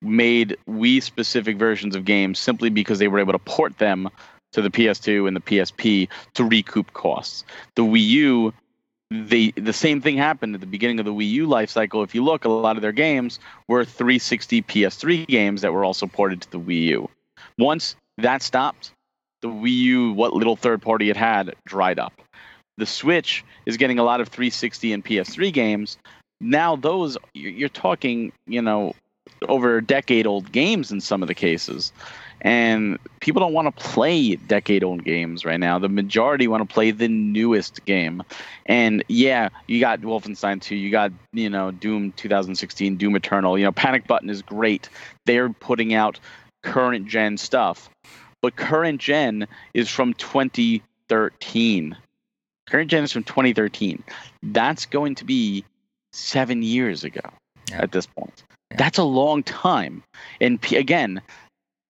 made Wii specific versions of games simply because they were able to port them to the PS2 and the PSP to recoup costs. The Wii U the the same thing happened at the beginning of the Wii U life cycle. If you look, a lot of their games were 360 PS3 games that were also ported to the Wii U. Once that stopped, the Wii U, what little third party it had, dried up. The Switch is getting a lot of 360 and PS3 games. Now those you're you're talking, you know, over decade old games in some of the cases. And people don't want to play decade old games right now. The majority want to play the newest game. And yeah, you got Wolfenstein 2, you got, you know, Doom 2016, Doom Eternal. You know, Panic Button is great. They're putting out current gen stuff. But current gen is from 2013. Current gen is from 2013. That's going to be seven years ago Yeah. at this point. Yeah. That's a long time. And p- again,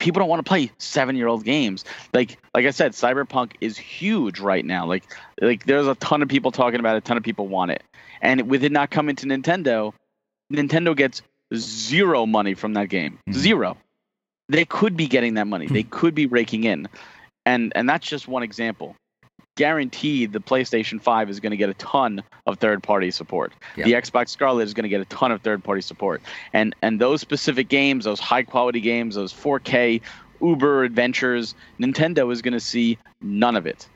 people don't want to play seven-year-old games. Like like I said, Cyberpunk is huge right now. Like like there's a ton of people talking about it. A ton of people want it. And with it not coming to Nintendo, Nintendo gets zero money from that game. Mhm. Zero. They could be getting that money. they could be raking in. And and that's just one example. Guaranteed the PlayStation 5 is going to get a ton of third-party support. The Xbox Scarlett is going to get a ton of third-party support. And and those specific games, those high-quality games, those 4K Uber adventures, Nintendo is going to see none of it.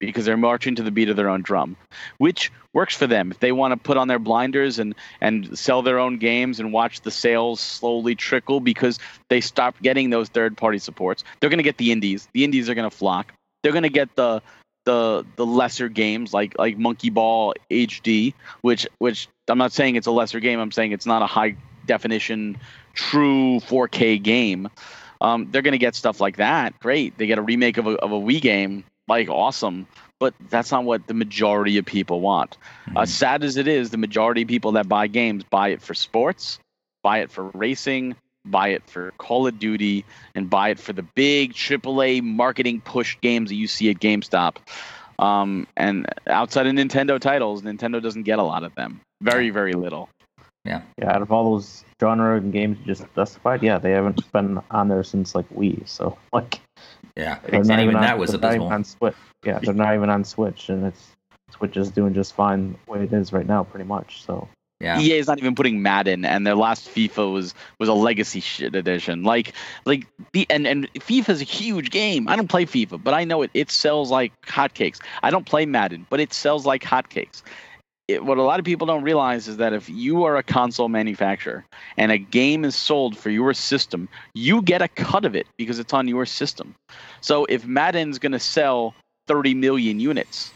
because they're marching to the beat of their own drum, which works for them. If they want to put on their blinders and and sell their own games and watch the sales slowly trickle because they stop getting those third party supports, they're going to get the indies. The indies are going to flock. They're going to get the the the lesser games like like Monkey Ball HD, which which I'm not saying it's a lesser game. I'm saying it's not a high definition, true 4K game. Um, they're going to get stuff like that. Great. They get a remake of a, of a Wii game. Like, awesome. But that's not what the majority of people want. Mm-hmm. Uh, sad as it is, the majority of people that buy games buy it for sports, buy it for racing, buy it for Call of Duty, and buy it for the big AAA marketing push games that you see at GameStop. Um, and outside of Nintendo titles, Nintendo doesn't get a lot of them. Very, very little. Yeah, Yeah. out of all those genre and games you just specified, yeah, they haven't been on there since like Wii. So like, yeah, they're and not even on, that was they're not abysmal. on Switch. Yeah, they're not even on Switch, and it's Switch is doing just fine the way it is right now, pretty much. So Yeah, EA is not even putting Madden, and their last FIFA was was a legacy shit edition. Like like the and and FIFA is a huge game. I don't play FIFA, but I know it. It sells like hotcakes. I don't play Madden, but it sells like hotcakes. It, what a lot of people don't realize is that if you are a console manufacturer and a game is sold for your system, you get a cut of it because it's on your system. So if Madden's going to sell 30 million units,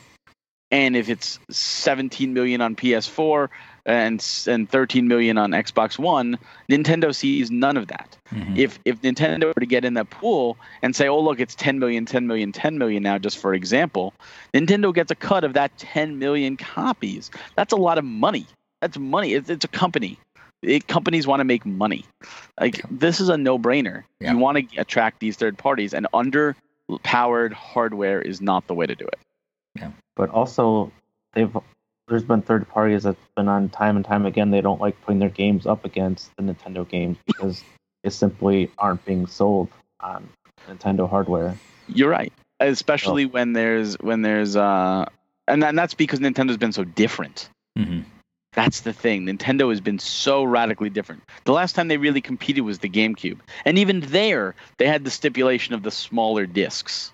and if it's 17 million on PS4 and and 13 million on Xbox One, Nintendo sees none of that. Mhm. If if Nintendo were to get in that pool and say, "Oh, look, it's 10 million, 10 million, 10 million now," just for example, Nintendo gets a cut of that 10 million copies. That's a lot of money. That's money. It's, it's a company. It, companies want to make money. Like Yeah. this is a no-brainer. Yeah. You want to attract these third parties, and underpowered hardware is not the way to do it. Yeah. but also they've there's been third parties that's been on time and time again they don't like putting their games up against the Nintendo games because they simply aren't being sold on Nintendo hardware. You're right, especially when there's when there's uh, and then that's because Nintendo's been so different. Mhm. That's the thing. Nintendo has been so radically different. The last time they really competed was the GameCube, and even there they had the stipulation of the smaller discs.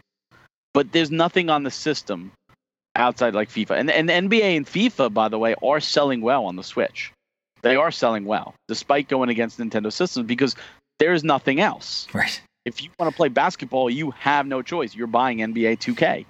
But there's nothing on the system outside like FIFA, and and NBA and FIFA, by the way, are selling well on the Switch. They are selling well, despite going against Nintendo systems, because there's nothing else right. if you want to play basketball, you have no choice. You're buying NBA 2K.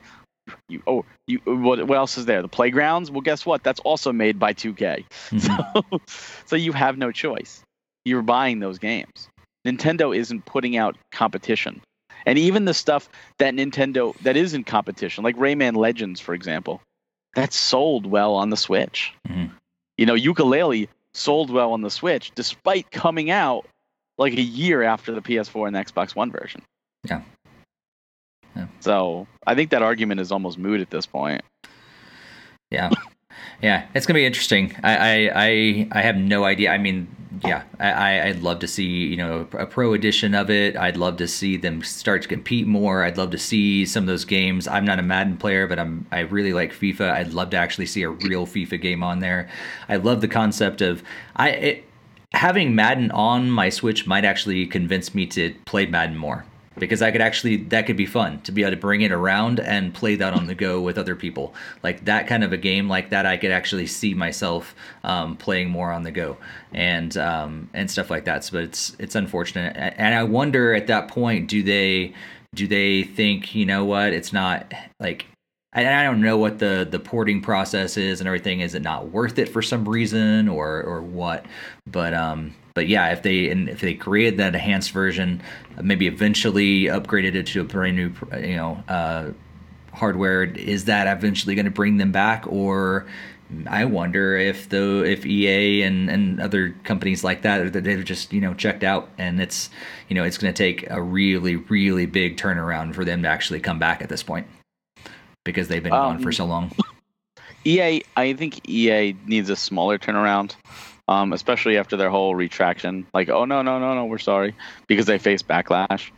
You, oh, you, what, what else is there? The playgrounds? Well, guess what? That's also made by 2K. Mhm. So, so you have no choice. You're buying those games. Nintendo isn't putting out competition. And even the stuff that Nintendo that is in competition, like Rayman Legends, for example, that sold well on the Switch. Mhm. You know, Yooka-Laylee sold well on the Switch despite coming out like a year after the PS4 and the Xbox One version. Yeah. Yeah. So I think that argument is almost moot at this point. Yeah, yeah, it's gonna be interesting. I, I, I, I have no idea. I mean, yeah, I, I'd love to see you know a pro edition of it. I'd love to see them start to compete more. I'd love to see some of those games. I'm not a Madden player, but I'm I really like FIFA. I'd love to actually see a real FIFA game on there. I love the concept of I. It, having Madden on my Switch might actually convince me to play Madden more because I could actually that could be fun to be able to bring it around and play that on the go with other people. Like that kind of a game like that, I could actually see myself um, playing more on the go and um, and stuff like that. So, but it's it's unfortunate, and I wonder at that point, do they do they think you know what? It's not like I don't know what the the porting process is and everything. Is it not worth it for some reason or or what? But um, but yeah, if they and if they created that enhanced version, maybe eventually upgraded it to a brand new, you know, uh, hardware, is that eventually going to bring them back or? I wonder if the if EA and, and other companies like that that they've just you know checked out and it's you know it's going to take a really really big turnaround for them to actually come back at this point because they've been gone for Um, so long. EA, I think EA needs a smaller turnaround, um, especially after their whole retraction. Like, oh no, no, no, no, we're sorry, because they face backlash.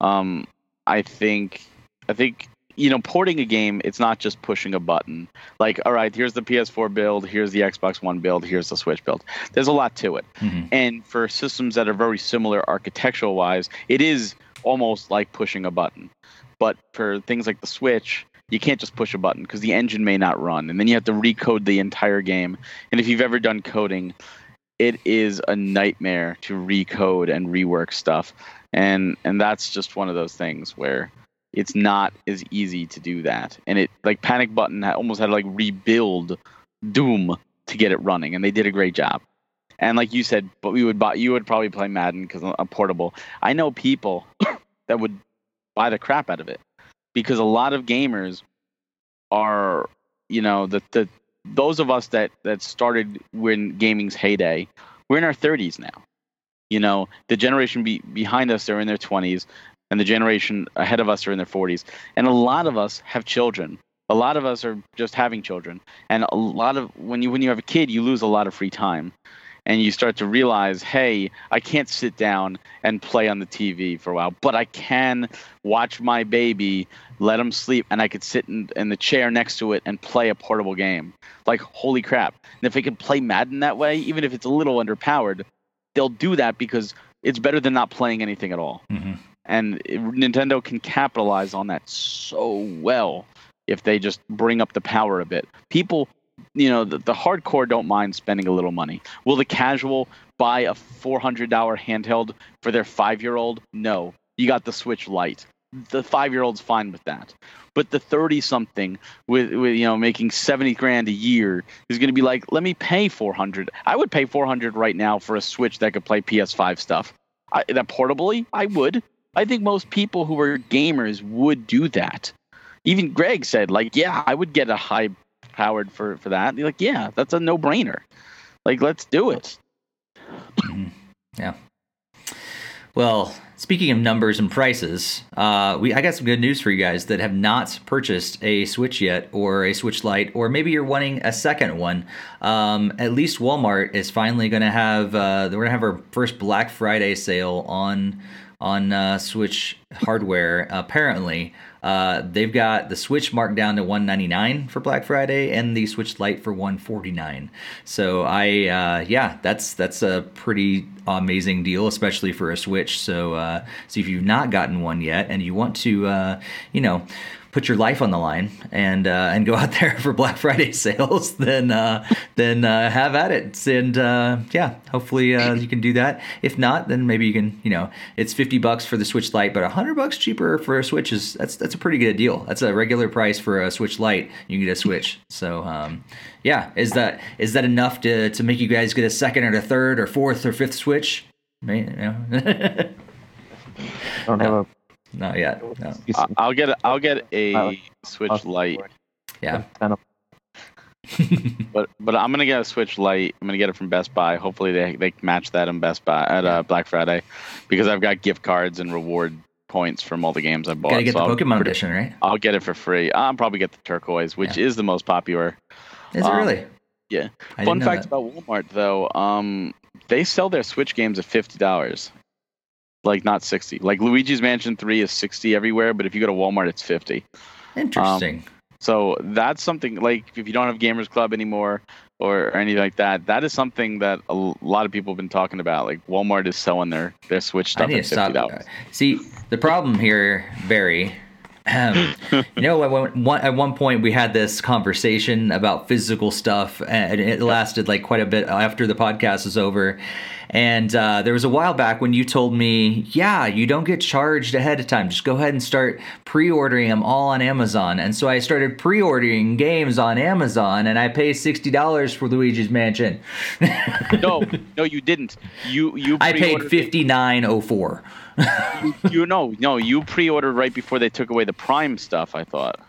Um, I think, I think you know, porting a game, it's not just pushing a button. Like, all right, here's the PS4 build, here's the Xbox One build, here's the Switch build. There's a lot to it. Mhm. And for systems that are very similar architectural wise, it is almost like pushing a button. But for things like the Switch, you can't just push a button because the engine may not run, and then you have to recode the entire game. And if you've ever done coding, it is a nightmare to recode and rework stuff, and and that's just one of those things where it's not as easy to do that. And it like Panic Button almost had to like rebuild Doom to get it running, and they did a great job. And like you said, but we would buy you would probably play Madden because I'm portable. I know people that would buy the crap out of it because a lot of gamers are, you know, the the those of us that that started when gaming's heyday, we're in our 30s now. You know, the generation be, behind us are in their 20s, and the generation ahead of us are in their 40s, and a lot of us have children. A lot of us are just having children, and a lot of when you when you have a kid, you lose a lot of free time and you start to realize, hey, I can't sit down and play on the TV for a while, but I can watch my baby, let him sleep, and I could sit in, in the chair next to it and play a portable game. Like, holy crap. And if they can play Madden that way, even if it's a little underpowered, they'll do that because it's better than not playing anything at all. Mm-hmm. And Nintendo can capitalize on that so well if they just bring up the power a bit. People you know the, the hardcore don't mind spending a little money. Will the casual buy a $400 handheld for their five year old no. You got the switch lite. The five year old's fine with that. But the 30 something with, with you know making 70 grand a year is going to be like let me pay 400 i would pay 400 right now for a switch that could play ps5 stuff. I, that portably i would. I think most people who are gamers would do that. Even greg said like yeah i would get a high powered for for that. You're like, yeah, that's a no brainer. Like, let's do it. Mm-hmm. Yeah. Well, speaking of numbers and prices, uh, we I got some good news for you guys that have not purchased a Switch yet, or a Switch Lite, or maybe you're wanting a second one. Um, at least Walmart is finally going to have uh, we're going to have our first Black Friday sale on on uh, Switch hardware. Apparently, uh, they've got the Switch marked down to 199 for Black Friday and the Switch Lite for 149. So I, uh, yeah, that's that's a pretty amazing deal, especially for a Switch. So, uh, so if you've not gotten one yet and you want to, uh, you know, put your life on the line and uh, and go out there for Black Friday sales, then uh, then uh, have at it. And uh, yeah, hopefully uh, you can do that. If not, then maybe you can. You know, it's fifty bucks for the Switch Lite, but hundred bucks cheaper for a Switch is that's that's a pretty good deal. That's a regular price for a Switch Lite. You can get a Switch. So um, yeah, is that is that enough to to make you guys get a second or a third or fourth or fifth Switch? Know? don't have a not yet. No. I- I'll get a, I'll get a Switch Lite, Yeah. But but I'm gonna get a Switch Lite. I'm gonna get it from Best Buy. Hopefully they they match that in Best Buy at uh, Black Friday, because I've got gift cards and reward points from all the games I bought. Gotta get so the I'll Pokemon pretty- edition, right? I'll get it for free. I'll probably get the turquoise, which is the most popular. Is it Um, really? yeah. I Fun fact that. about Walmart though, um, they sell their Switch games at fifty dollars. Like not sixty. Like Luigi's Mansion Three is sixty everywhere, but if you go to Walmart, it's fifty. Interesting. So that's something like if you don't have Gamers Club anymore or anything like that, that is something that a lot of people have been talking about. Like Walmart is selling their their Switch I stuff need to stop. See, the problem here, Barry. Um, you know, at one- at one point we had this conversation about physical stuff, and it lasted like quite a bit after the podcast was over. And uh, there was a while back when you told me, "Yeah, you don't get charged ahead of time. Just go ahead and start pre-ordering them all on Amazon." And so I started pre-ordering games on Amazon, and I paid sixty dollars for Luigi's Mansion. no, no, you didn't. You you I paid fifty nine oh four. You, you know, no, you pre-ordered right before they took away the Prime stuff. I thought.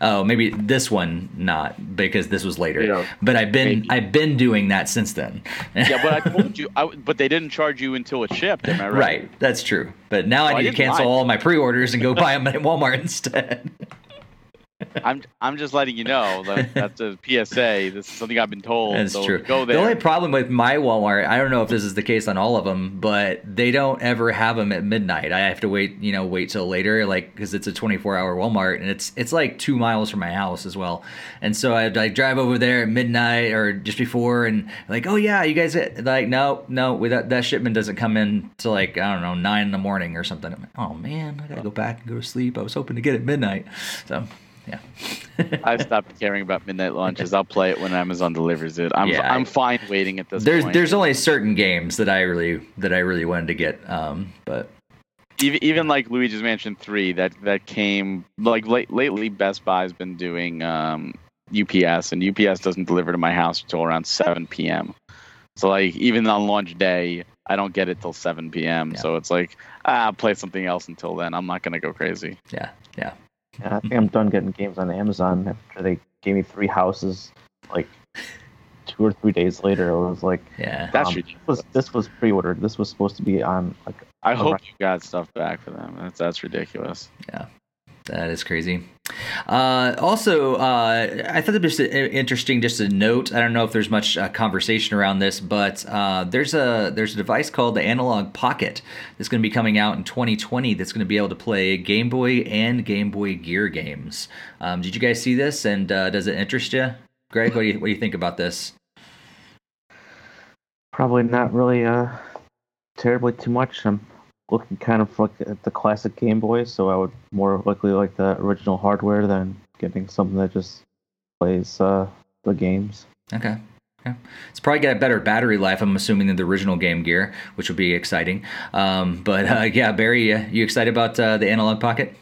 Oh, maybe this one not because this was later. Yeah, but I've been maybe. I've been doing that since then. Yeah, but I told you. I, but they didn't charge you until it shipped. Am I right? right, that's true. But now Oh, I I need to cancel lie. all my pre-orders and go buy them at Walmart instead. I'm I'm just letting you know that that's a PSA. This is something I've been told. That's so true. Go The only problem with my Walmart, I don't know if this is the case on all of them, but they don't ever have them at midnight. I have to wait, you know, wait till later, like because it's a 24-hour Walmart, and it's it's like two miles from my house as well. And so I like drive over there at midnight or just before, and like, oh yeah, you guys get-" like, no, no, that that shipment doesn't come in till like I don't know nine in the morning or something. Like, oh man, I gotta go back and go to sleep. I was hoping to get it midnight, so. Yeah. I've stopped caring about midnight launches. I'll play it when Amazon delivers it. I'm Yeah, I'm fine waiting at this there's point. there's only certain games that I really that I really wanted to get. Um, but even even like Luigi's Mansion Three that that came like late, lately. Best Buy's been doing um, UPS, and UPS doesn't deliver to my house until around 7 p.m. So like even on launch day, I don't get it till 7 p.m. Yeah. So it's like ah, I'll play something else until then. I'm not gonna go crazy. yeah, yeah, Yeah, I think I'm done getting games on Amazon after they gave me three houses like two or three days later. It was like yeah. That's um, ridiculous. this was this was pre-ordered. This was supposed to be on like I hope right. you got stuff back for them. That's that's ridiculous. That is crazy. Uh, also, uh, I thought it was interesting. Just a note. I don't know if there's much uh, conversation around this, but uh, there's a there's a device called the Analog Pocket that's going to be coming out in 2020. That's going to be able to play Game Boy and Game Boy Gear games. Um, did you guys see this? And uh, does it interest you, Greg? What do you what do you think about this? probably not really uh terribly too much. I'm looking kind of like at the classic Game Boy, so I would more likely like the original hardware than getting something that just plays uh the games. Okay. Okay. It's probably got a better battery life, I'm assuming, than the original Game Gear, which would be exciting. Um, but uh, yeah, Barry, uh, you excited about uh, the Analog Pocket?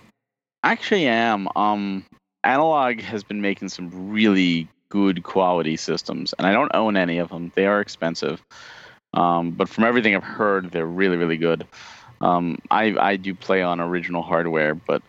I Actually, am. Um, Analog has been making some really good quality systems, and I don't own any of them. They are expensive, um, but from everything I've heard, they're really, really good. Um, I I do play on original hardware, but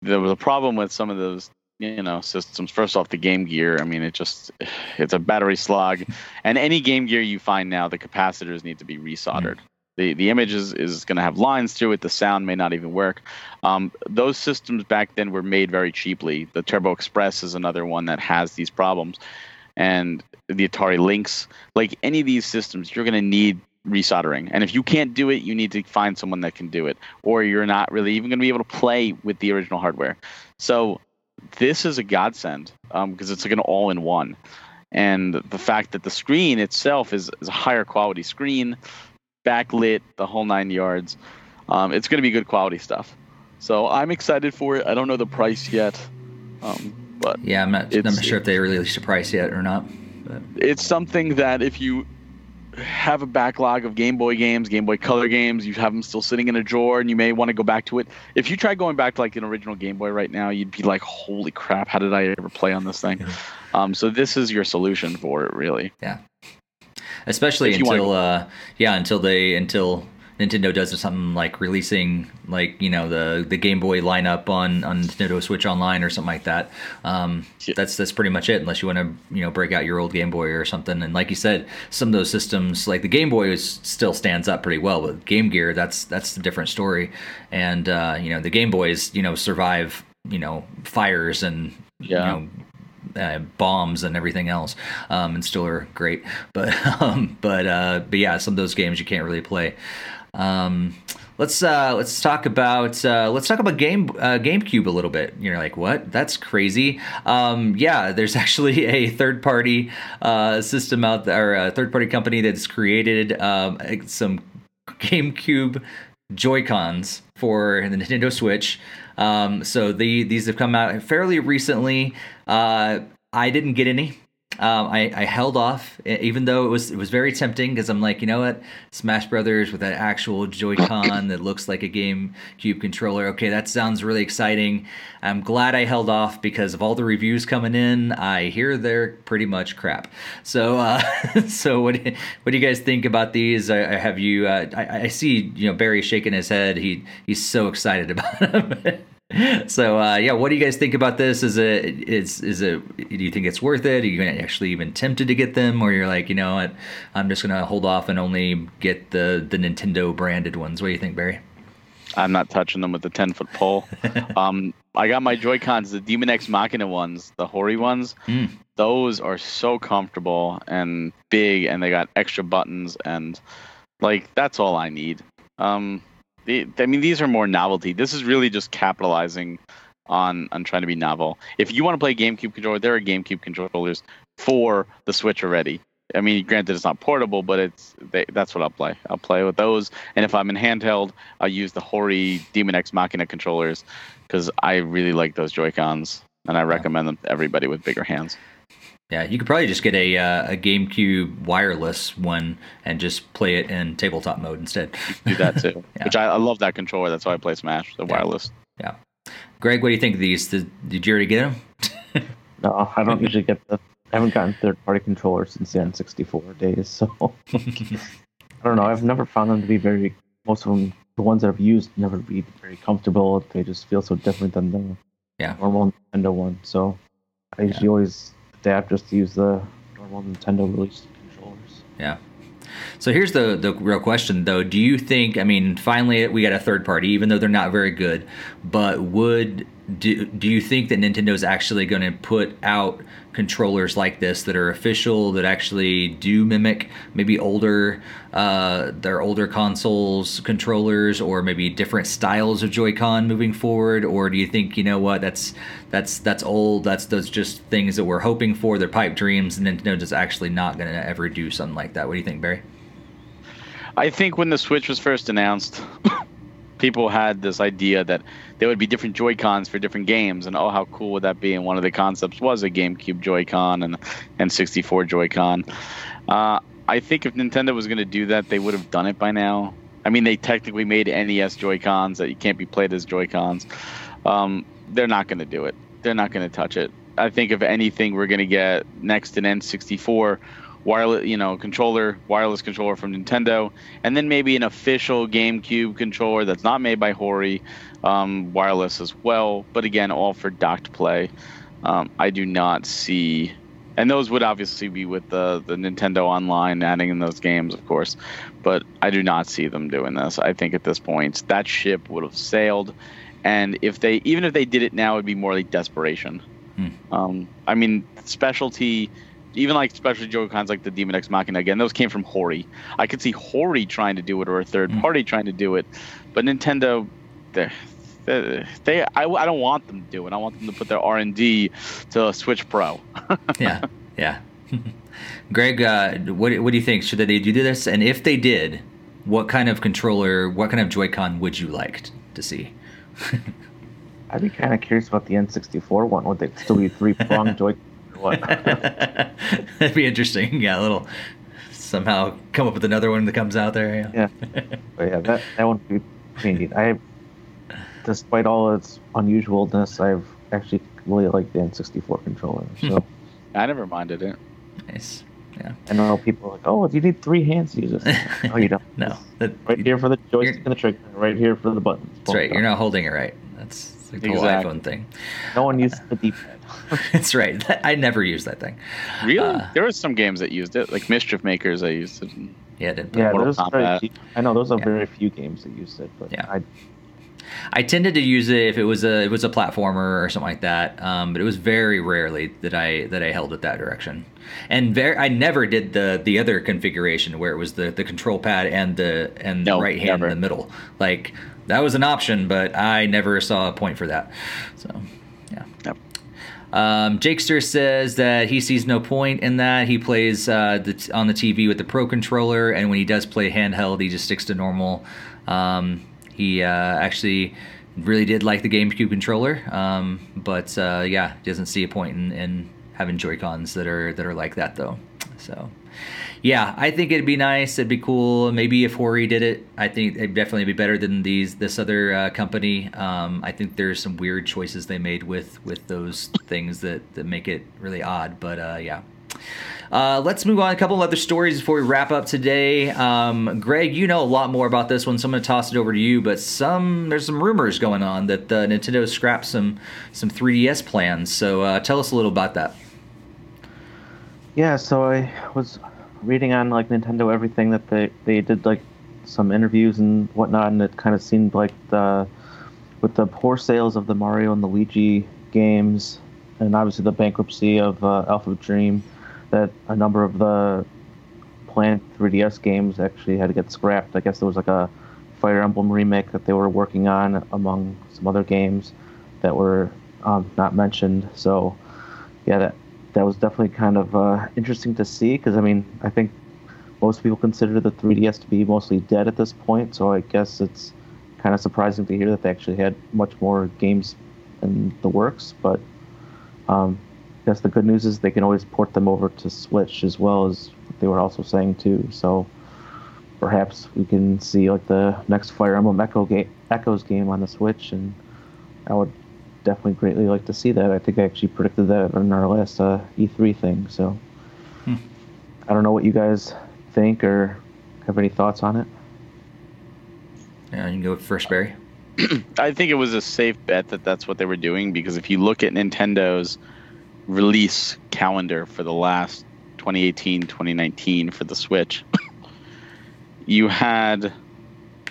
there was a problem with some of those you know systems. First off, the Game Gear. I mean, it just it's a battery slog, and any Game Gear you find now, the capacitors need to be resoldered. The, the image is, is going to have lines through it. The sound may not even work. Um, those systems back then were made very cheaply. The Turbo Express is another one that has these problems, and the Atari Lynx. Like any of these systems, you're going to need resoldering, and if you can't do it, you need to find someone that can do it, or you're not really even going to be able to play with the original hardware. So this is a godsend because it's like an all-in-one, and the fact that the screen itself is, is a higher quality screen, backlit, the whole nine yards. Um, it's going to be good quality stuff. So I'm excited for it. I don't know the price yet, um, but Yeah, I'm not. I'm not sure if they released a price yet or not. But it's something that if you have a backlog of Game Boy games, Game Boy Color games, you have them still sitting in a drawer, and you may want to go back to it. If you try going back to like an original Game Boy right now, you'd be like, "Holy crap! How did I ever play on this thing?" Um, so this is your solution for it, really. Yeah. Especially until uh, yeah, until they until Nintendo does something like releasing like you know the the Game Boy lineup on on Nintendo Switch Online or something like that. Um, Yeah. That's that's pretty much it, unless you want to you know break out your old Game Boy or something. And like you said, some of those systems like the Game Boy is, still stands up pretty well, but Game Gear that's that's a different story. And uh, you know the Game Boys you know survive you know fires and Yeah. you know uh, bombs and everything else, um, and still are great. But um, but uh, but yeah, some of those games you can't really play. Um, let's uh, let's talk about uh, let's talk about game uh, GameCube a little bit. You're like, what? That's crazy. Um, yeah, there's actually a third party uh, system out there, or a third party company that's created um, some GameCube Joy Cons for the Nintendo Switch. Um, so the these have come out fairly recently. Uh, I didn't get any. Um, I, I held off, even though it was it was very tempting because I'm like, you know what, Smash Brothers with that actual Joy-Con that looks like a GameCube controller. Okay, that sounds really exciting. I'm glad I held off because of all the reviews coming in. I hear they're pretty much crap. So, uh, so what what do you guys think about these? I, I have you. Uh, I, I see you know Barry shaking his head. He he's so excited about them. So uh, yeah, what do you guys think about this? Is it is is it? Do you think it's worth it? Are you actually even tempted to get them, or you're like, you know what, I'm just gonna hold off and only get the the Nintendo branded ones? What do you think, Barry? I'm not touching them with the 10 foot pole. um, I got my Joy Cons, the Daemon X Machina ones, the Hori ones. Hmm. Those are so comfortable and big, and they got extra buttons, and like that's all I need. Um, the, I mean, these are more novelty. This is really just capitalizing on on trying to be novel. If you want to play GameCube controller, there are GameCube controllers for the Switch already. I mean, granted, it's not portable, but it's they, that's what I'll play. I'll play with those, and if I'm in handheld, I'll use the Hori Daemon X Machina controllers because I really like those Joy Cons. and I recommend them to everybody with bigger hands. Yeah, you could probably just get a uh, a GameCube wireless one and just play it in tabletop mode instead. Do that too, Yeah. which I, I love that controller. That's why I play Smash, the Yeah. wireless. Yeah, Greg, what do you think of these? Did, did you already get them? No, I don't usually get the. I haven't gotten third-party controllers since the N64 days, so I don't know. I've never found them to be very. Most of them, the ones that I've used, never be very comfortable. They just feel so different than the Yeah. normal Nintendo one. So I usually always adapt just to use the normal Nintendo released controllers. Yeah. So here's the the real question though. Do you think I mean finally we got a third party even though they're not very good, but would do, do you think that Nintendo's actually going to put out controllers like this that are official that actually do mimic maybe older uh their older consoles controllers or maybe different styles of Joy-Con moving forward? Or do you think you know what that's that's that's old that's those just things that we're hoping for they're pipe dreams and Nintendo's actually not going to ever do something like that? What do you think Barry? I think when the Switch was first announced, people had this idea that there would be different Joy Cons for different games, and oh, how cool would that be? And one of the concepts was a GameCube Joy Con and and 64 Joy Con. Uh, I think if Nintendo was going to do that, they would have done it by now. I mean, they technically made NES Joy Cons that you can't be played as Joy Cons. Um, they're not going to do it. They're not going to touch it. I think if anything, we're going to get next an N64 wireless, you know, controller, wireless controller from Nintendo, and then maybe an official GameCube controller that's not made by Hori, um, wireless as well. But again, all for docked play. Um, I do not see, and those would obviously be with the the Nintendo Online adding in those games, of course. But I do not see them doing this. I think at this point that ship would have sailed, and if they even if they did it now, it'd be more like desperation. Hmm. Um, I mean, specialty even like specialty Joy Cons like the Daemon X Machina again, those came from Hori. I could see Hori trying to do it or a third Mm. party trying to do it, but Nintendo, they, they, they I, I don't want them to do it. I want them to put their R and D to Switch Pro. yeah, yeah. Greg, uh, what what do you think? Should they do this? And if they did, what kind of controller, what kind of Joy-Con would you like t- to see? I'd be kind of curious about the N64 one. Would they still be three prong joy? Or what? That'd be interesting. Yeah, a little somehow come up with another one that comes out there. Yeah. Yeah. But yeah, that that one would be pretty neat. I, despite all its unusualness, I've actually really liked the N64 controller. Hmm. So I never minded it. nice. Yeah. I know people are like, "Oh, you need three hands to use this." No, you don't. No, that, Right here for the joystick and the trigger. Right here for the buttons. that's right. You're not holding it right. That's like the whole Exactly. iPhone thing. No one uses the D-pad. That's right. I never use that thing. Really? Uh, there were some games that used it, like Mischief Makers. I used it. Yeah, I didn't. yeah, Mortal there's very Kombat. I know those are Yeah. very few games that use it, but Yeah. I I tended to use it if it was a it was a platformer or something like that. Um, but it was very rarely that I that I held it that direction. And very, I never did the the other configuration where it was the, the control pad and the and No, the right hand never. in the middle. Like that was an option, but I never saw a point for that. So yeah. Yep. Um, Jakester says that he sees no point in that. He plays uh, the, on the TV with the Pro controller, and when he does play handheld, he just sticks to normal. Um, he uh, actually really did like the GameCube controller, um, but uh, yeah, doesn't see a point in, in having Joy Cons that are that are like that though. So. Yeah, I think it'd be nice. It'd be cool. Maybe if Hori did it, I think it'd definitely be better than these this other uh, company. Um, I think there's some weird choices they made with with those things that that make it really odd. But uh, yeah. Uh, let's move on. A couple other stories before we wrap up today. Um, Greg, you know a lot more about this one, so I'm going to toss it over to you. But some there's some rumors going on that uh, Nintendo scrapped some some 3DS plans. So uh, tell us a little about that. Yeah, so I was reading on like Nintendo everything that they they did like some interviews and whatnot, and it kind of seemed like the with the poor sales of the Mario and the Luigi games, and obviously the bankruptcy of uh, Alpha Dream, that a number of the planned 3DS games actually had to get scrapped. I guess there was like a Fire Emblem remake that they were working on among some other games that were um, not mentioned. So yeah, that that was definitely kind of uh, interesting to see because I mean I think most people consider the 3DS to be mostly dead at this point. So I guess it's kind of surprising to hear that they actually had much more games in the works. But Um, I guess the good news is they can always port them over to Switch as well as they were also saying too. So perhaps we can see like the next Fire Emblem Echo Echoes game on the Switch, and I would definitely greatly like to see that. I think I actually predicted that in our last uh, E3 thing. So hmm. I don't know what you guys think or have any thoughts on it. Yeah, you can go first, Barry. I think it was a safe bet that that's what they were doing because if you look at Nintendo's release calendar for the last 2018 2019 for the Switch, you had,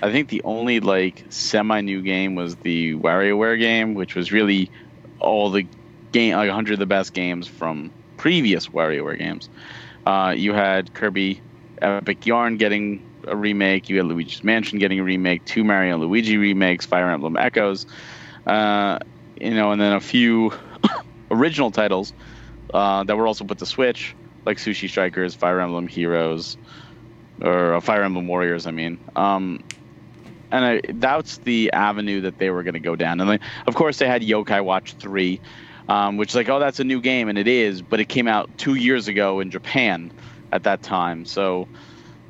I think the only like semi new game was the WarioWare game, which was really all the game, like 100 of the best games from previous WarioWare games. Uh, you had Kirby Epic Yarn getting a remake. You had Luigi's Mansion getting a remake, two Mario and Luigi remakes, Fire Emblem Echoes, uh, you know, and then a few original titles uh, that were also put to Switch, like Sushi Strikers, Fire Emblem Heroes, or uh, Fire Emblem Warriors. I mean, um, and I, that's the avenue that they were going to go down. And of course, they had Yokai Watch three. Um, which is like, oh, that's a new game, and it is, but it came out two years ago in Japan at that time. So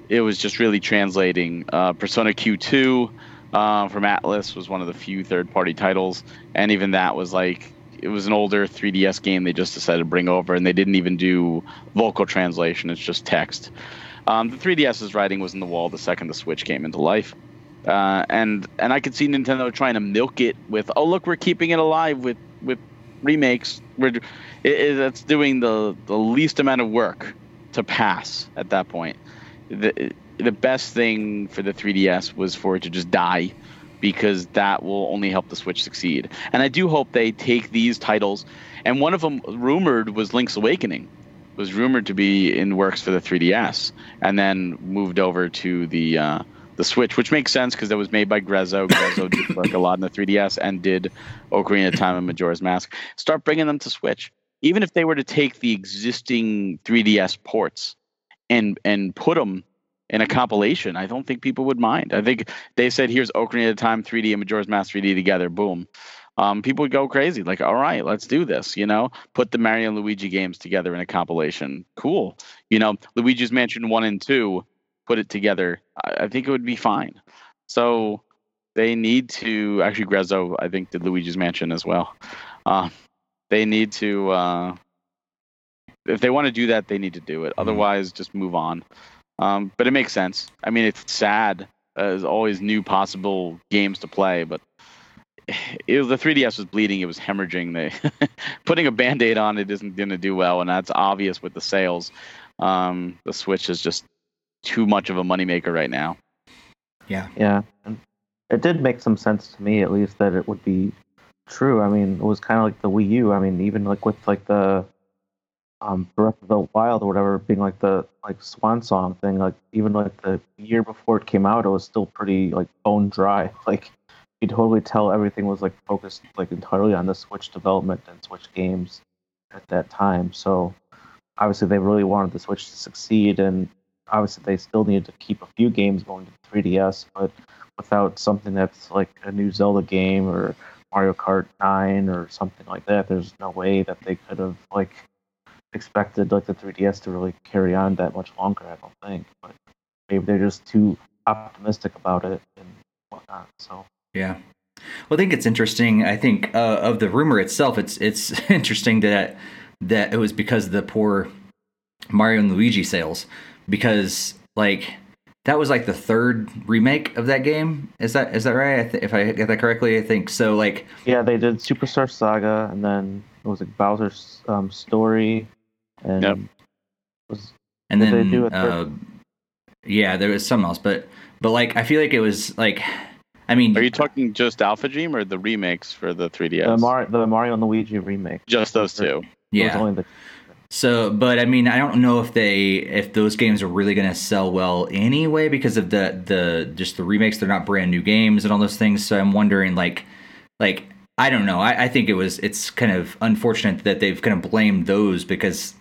it was just really translating. Uh, Persona Q2 uh, from Atlus was one of the few third-party titles, and even that was like it was an older 3DS game they just decided to bring over, and they didn't even do vocal translation. It's just text. Um, the 3DS's writing was in the wall the second the Switch came into life. Uh, and and I could see Nintendo trying to milk it with, oh look, we're keeping it alive with with remakes. We're it, it, that's doing the the least amount of work to pass at that point the the best thing for the 3DS was for it to just die because that will only help the Switch succeed. And I do hope they take these titles and one of them rumored was Link's Awakening was rumored to be in works for the 3DS and then moved over to the uh, the Switch, which makes sense because it was made by Grezzo. Grezzo did work a lot in the 3DS and did Ocarina of Time and Majora's Mask. Start bringing them to Switch. Even if they were to take the existing 3DS ports and and put them in a compilation, I don't think people would mind. I think they said, "Here's Ocarina of Time 3D and Majora's Mask 3D together." Boom. Um, people would go crazy. Like, all right, let's do this. You know, put the Mario and Luigi games together in a compilation. Cool. You know, Luigi's Mansion one and two, put it together. I, I think it would be fine. So they need to actually Grezzo, I think, did Luigi's Mansion as well. Uh, they need to uh, if they want to do that, they need to do it. Mm-hmm. Otherwise, just move on. Um, but it makes sense. I mean, it's sad. Uh, there's always new possible games to play, but it was, the 3DS was bleeding. It was hemorrhaging. They putting a band-aid on it isn't going to do well, and that's obvious with the sales. Um, the Switch is just too much of a moneymaker right now. Yeah. Yeah. And it did make some sense to me, at least, that it would be true. I mean, it was kind of like the Wii U. I mean, even like with like the um, Breath of the Wild or whatever being like the like swan song thing. Like even like the year before it came out, it was still pretty like bone dry. Like you totally tell everything was like focused like entirely on the Switch development and Switch games at that time. So obviously they really wanted the Switch to succeed, and obviously they still needed to keep a few games going to 3DS, but without something that's like a new Zelda game or Mario Kart 9 or something like that, there's no way that they could have like expected like the 3DS to really carry on that much longer. I don't think, but maybe they're just too optimistic about it and whatnot. So yeah. Well, I think it's interesting. I think uh, of the rumor itself, it's it's interesting that that it was because of the poor Mario and Luigi sales, because like that was like the third remake of that game. Is that is that right? I th- if I get that correctly, I think so. Like yeah, they did Superstar Saga, and then it was like Bowser's um, Story, and yep. was and then do uh, yeah, there was something else, but but like I feel like it was like I mean, are you talking just Alpha Dream or the remakes for the 3DS? The, Mar- the Mario and Luigi remake. Just those two. Yeah. So, but I mean, I don't know if they if those games are really going to sell well anyway because of the the just the remakes. They're not brand new games and all those things. So I'm wondering, like, like I don't know. I, I think it was it's kind of unfortunate that they've kind of blamed those because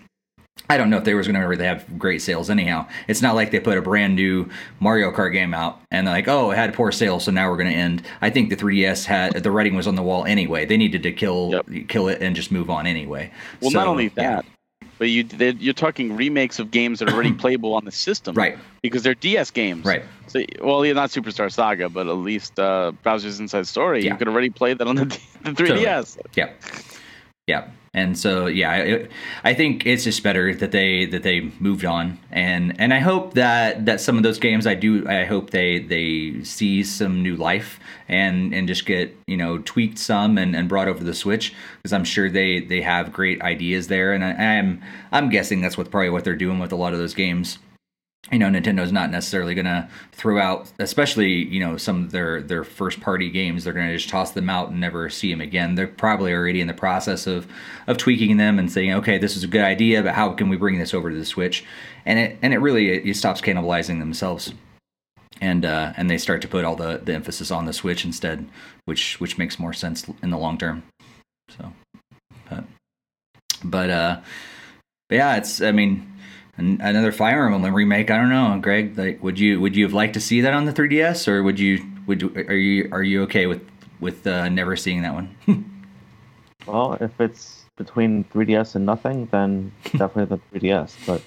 I don't know if they was going to really have great sales anyhow. It's not like they put a brand new Mario Kart game out and they're like, oh, it had poor sales, so now we're going to end. I think the 3DS had the writing was on the wall anyway. They needed to kill yep. kill it and just move on anyway. Well, so, not only that, yeah. But you you're talking remakes of games that are already playable on the system, right? Because they're DS games, right? So, well, yeah, not Superstar Saga, but at least uh, Bowser's Inside Story. Yeah. You could already play that on the, the 3DS. Totally. Yeah, yeah. And so, yeah, it, I think it's just better that they that they moved on, and and I hope that that some of those games I do I hope they they see some new life and and just get you know tweaked some and, and brought over the Switch because I'm sure they they have great ideas there, and I, I'm I'm guessing that's what probably what they're doing with a lot of those games you know nintendo's not necessarily going to throw out especially you know some of their their first party games they're going to just toss them out and never see them again. They're probably already in the process of of tweaking them and saying okay this is a good idea but how can we bring this over to the switch? And it and it really it, it stops cannibalizing themselves. And uh and they start to put all the the emphasis on the switch instead which which makes more sense in the long term. So but but uh but yeah it's i mean another Fire Emblem remake. I don't know, Greg. Like, would you would you have liked to see that on the 3DS, or would you would you, are you are you okay with with uh, never seeing that one? well, if it's between 3DS and nothing, then definitely the 3DS. But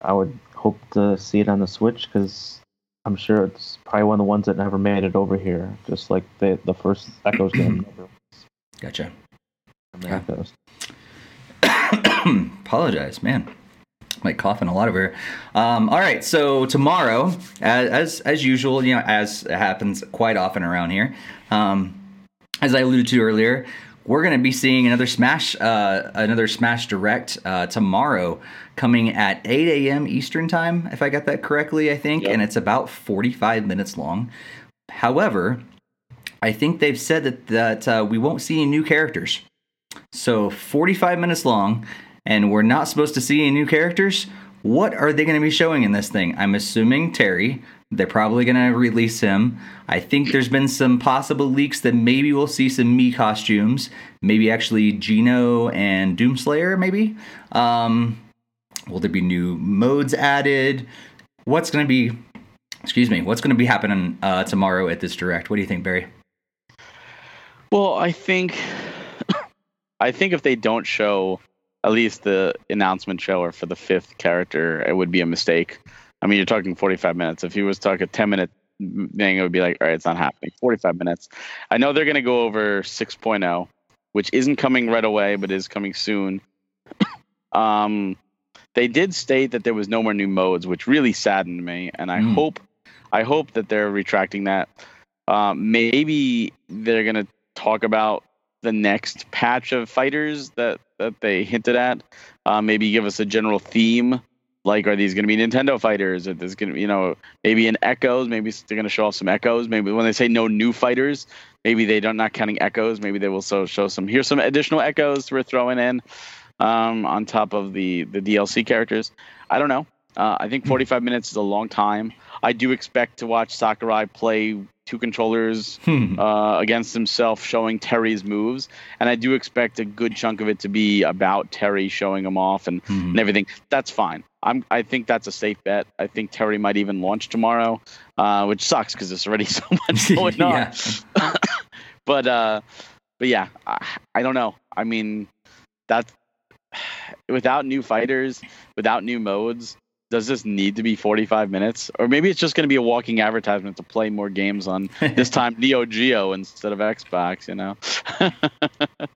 I would hope to see it on the Switch because I'm sure it's probably one of the ones that never made it over here, just like the the first Echoes game. Gotcha. Apologize, man might cough in a lot of air. Um, all right, so tomorrow, as, as, as usual, you know, as happens quite often around here, um, as I alluded to earlier, we're going to be seeing another Smash, uh, another Smash Direct uh, tomorrow, coming at 8 a.m. Eastern time, if I got that correctly. I think, yep. and it's about 45 minutes long. However, I think they've said that that uh, we won't see any new characters. So 45 minutes long and we're not supposed to see any new characters, what are they going to be showing in this thing? I'm assuming Terry. They're probably going to release him. I think there's been some possible leaks that maybe we'll see some Mii costumes. Maybe actually Geno and Doomslayer, maybe. Um, will there be new modes added? What's going to be, excuse me, what's going to be happening uh, tomorrow at this direct? What do you think, Barry? Well, I think, I think if they don't show at least the announcement show for the fifth character, it would be a mistake. I mean, you're talking 45 minutes. If he was talking a 10 minute thing, it would be like, all right, it's not happening. 45 minutes. I know they're going to go over 6.0, which isn't coming right away, but is coming soon. um, they did state that there was no more new modes, which really saddened me, and I mm. hope, I hope that they're retracting that. Um, maybe they're going to talk about the next patch of fighters that that they hinted at. Uh, maybe give us a general theme. Like, are these going to be Nintendo fighters? Are this going to, you know, maybe in Echoes? Maybe they're going to show off some Echoes. Maybe when they say no new fighters, maybe they don't not counting Echoes. Maybe they will so show some. Here's some additional Echoes we're throwing in um, on top of the the DLC characters. I don't know. Uh, I think 45 minutes is a long time. I do expect to watch Sakurai play two controllers hmm. uh, against himself, showing Terry's moves, and I do expect a good chunk of it to be about Terry showing him off and, hmm. and everything. That's fine. I'm, I think that's a safe bet. I think Terry might even launch tomorrow, uh, which sucks because there's already so much going on. but uh, but yeah, I, I don't know. I mean, that's without new fighters, without new modes, does this need to be 45 minutes? Or maybe it's just going to be a walking advertisement to play more games on this time neo geo instead of xbox you know?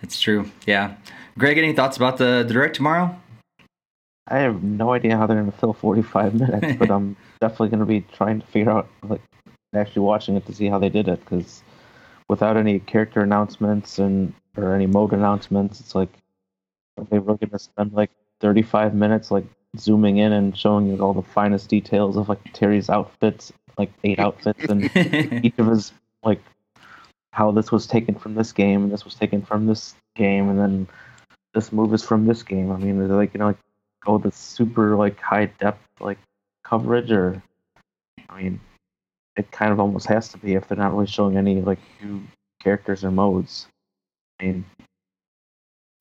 It's true yeah. Greg any thoughts about the, the direct tomorrow? I have no idea how they're going to fill 45 minutes but i'm definitely going to be trying to figure out like actually watching it to see how they did it because without any character announcements and or any mode announcements it's like they really going to spend like 35 minutes like zooming in and showing you all the finest details of like Terry's outfits, like eight outfits, and each of his like how this was taken from this game and this was taken from this game, and then this move is from this game. I mean, they're like you know like oh the super like high depth like coverage, or I mean, it kind of almost has to be if they're not really showing any like new characters or modes. I mean,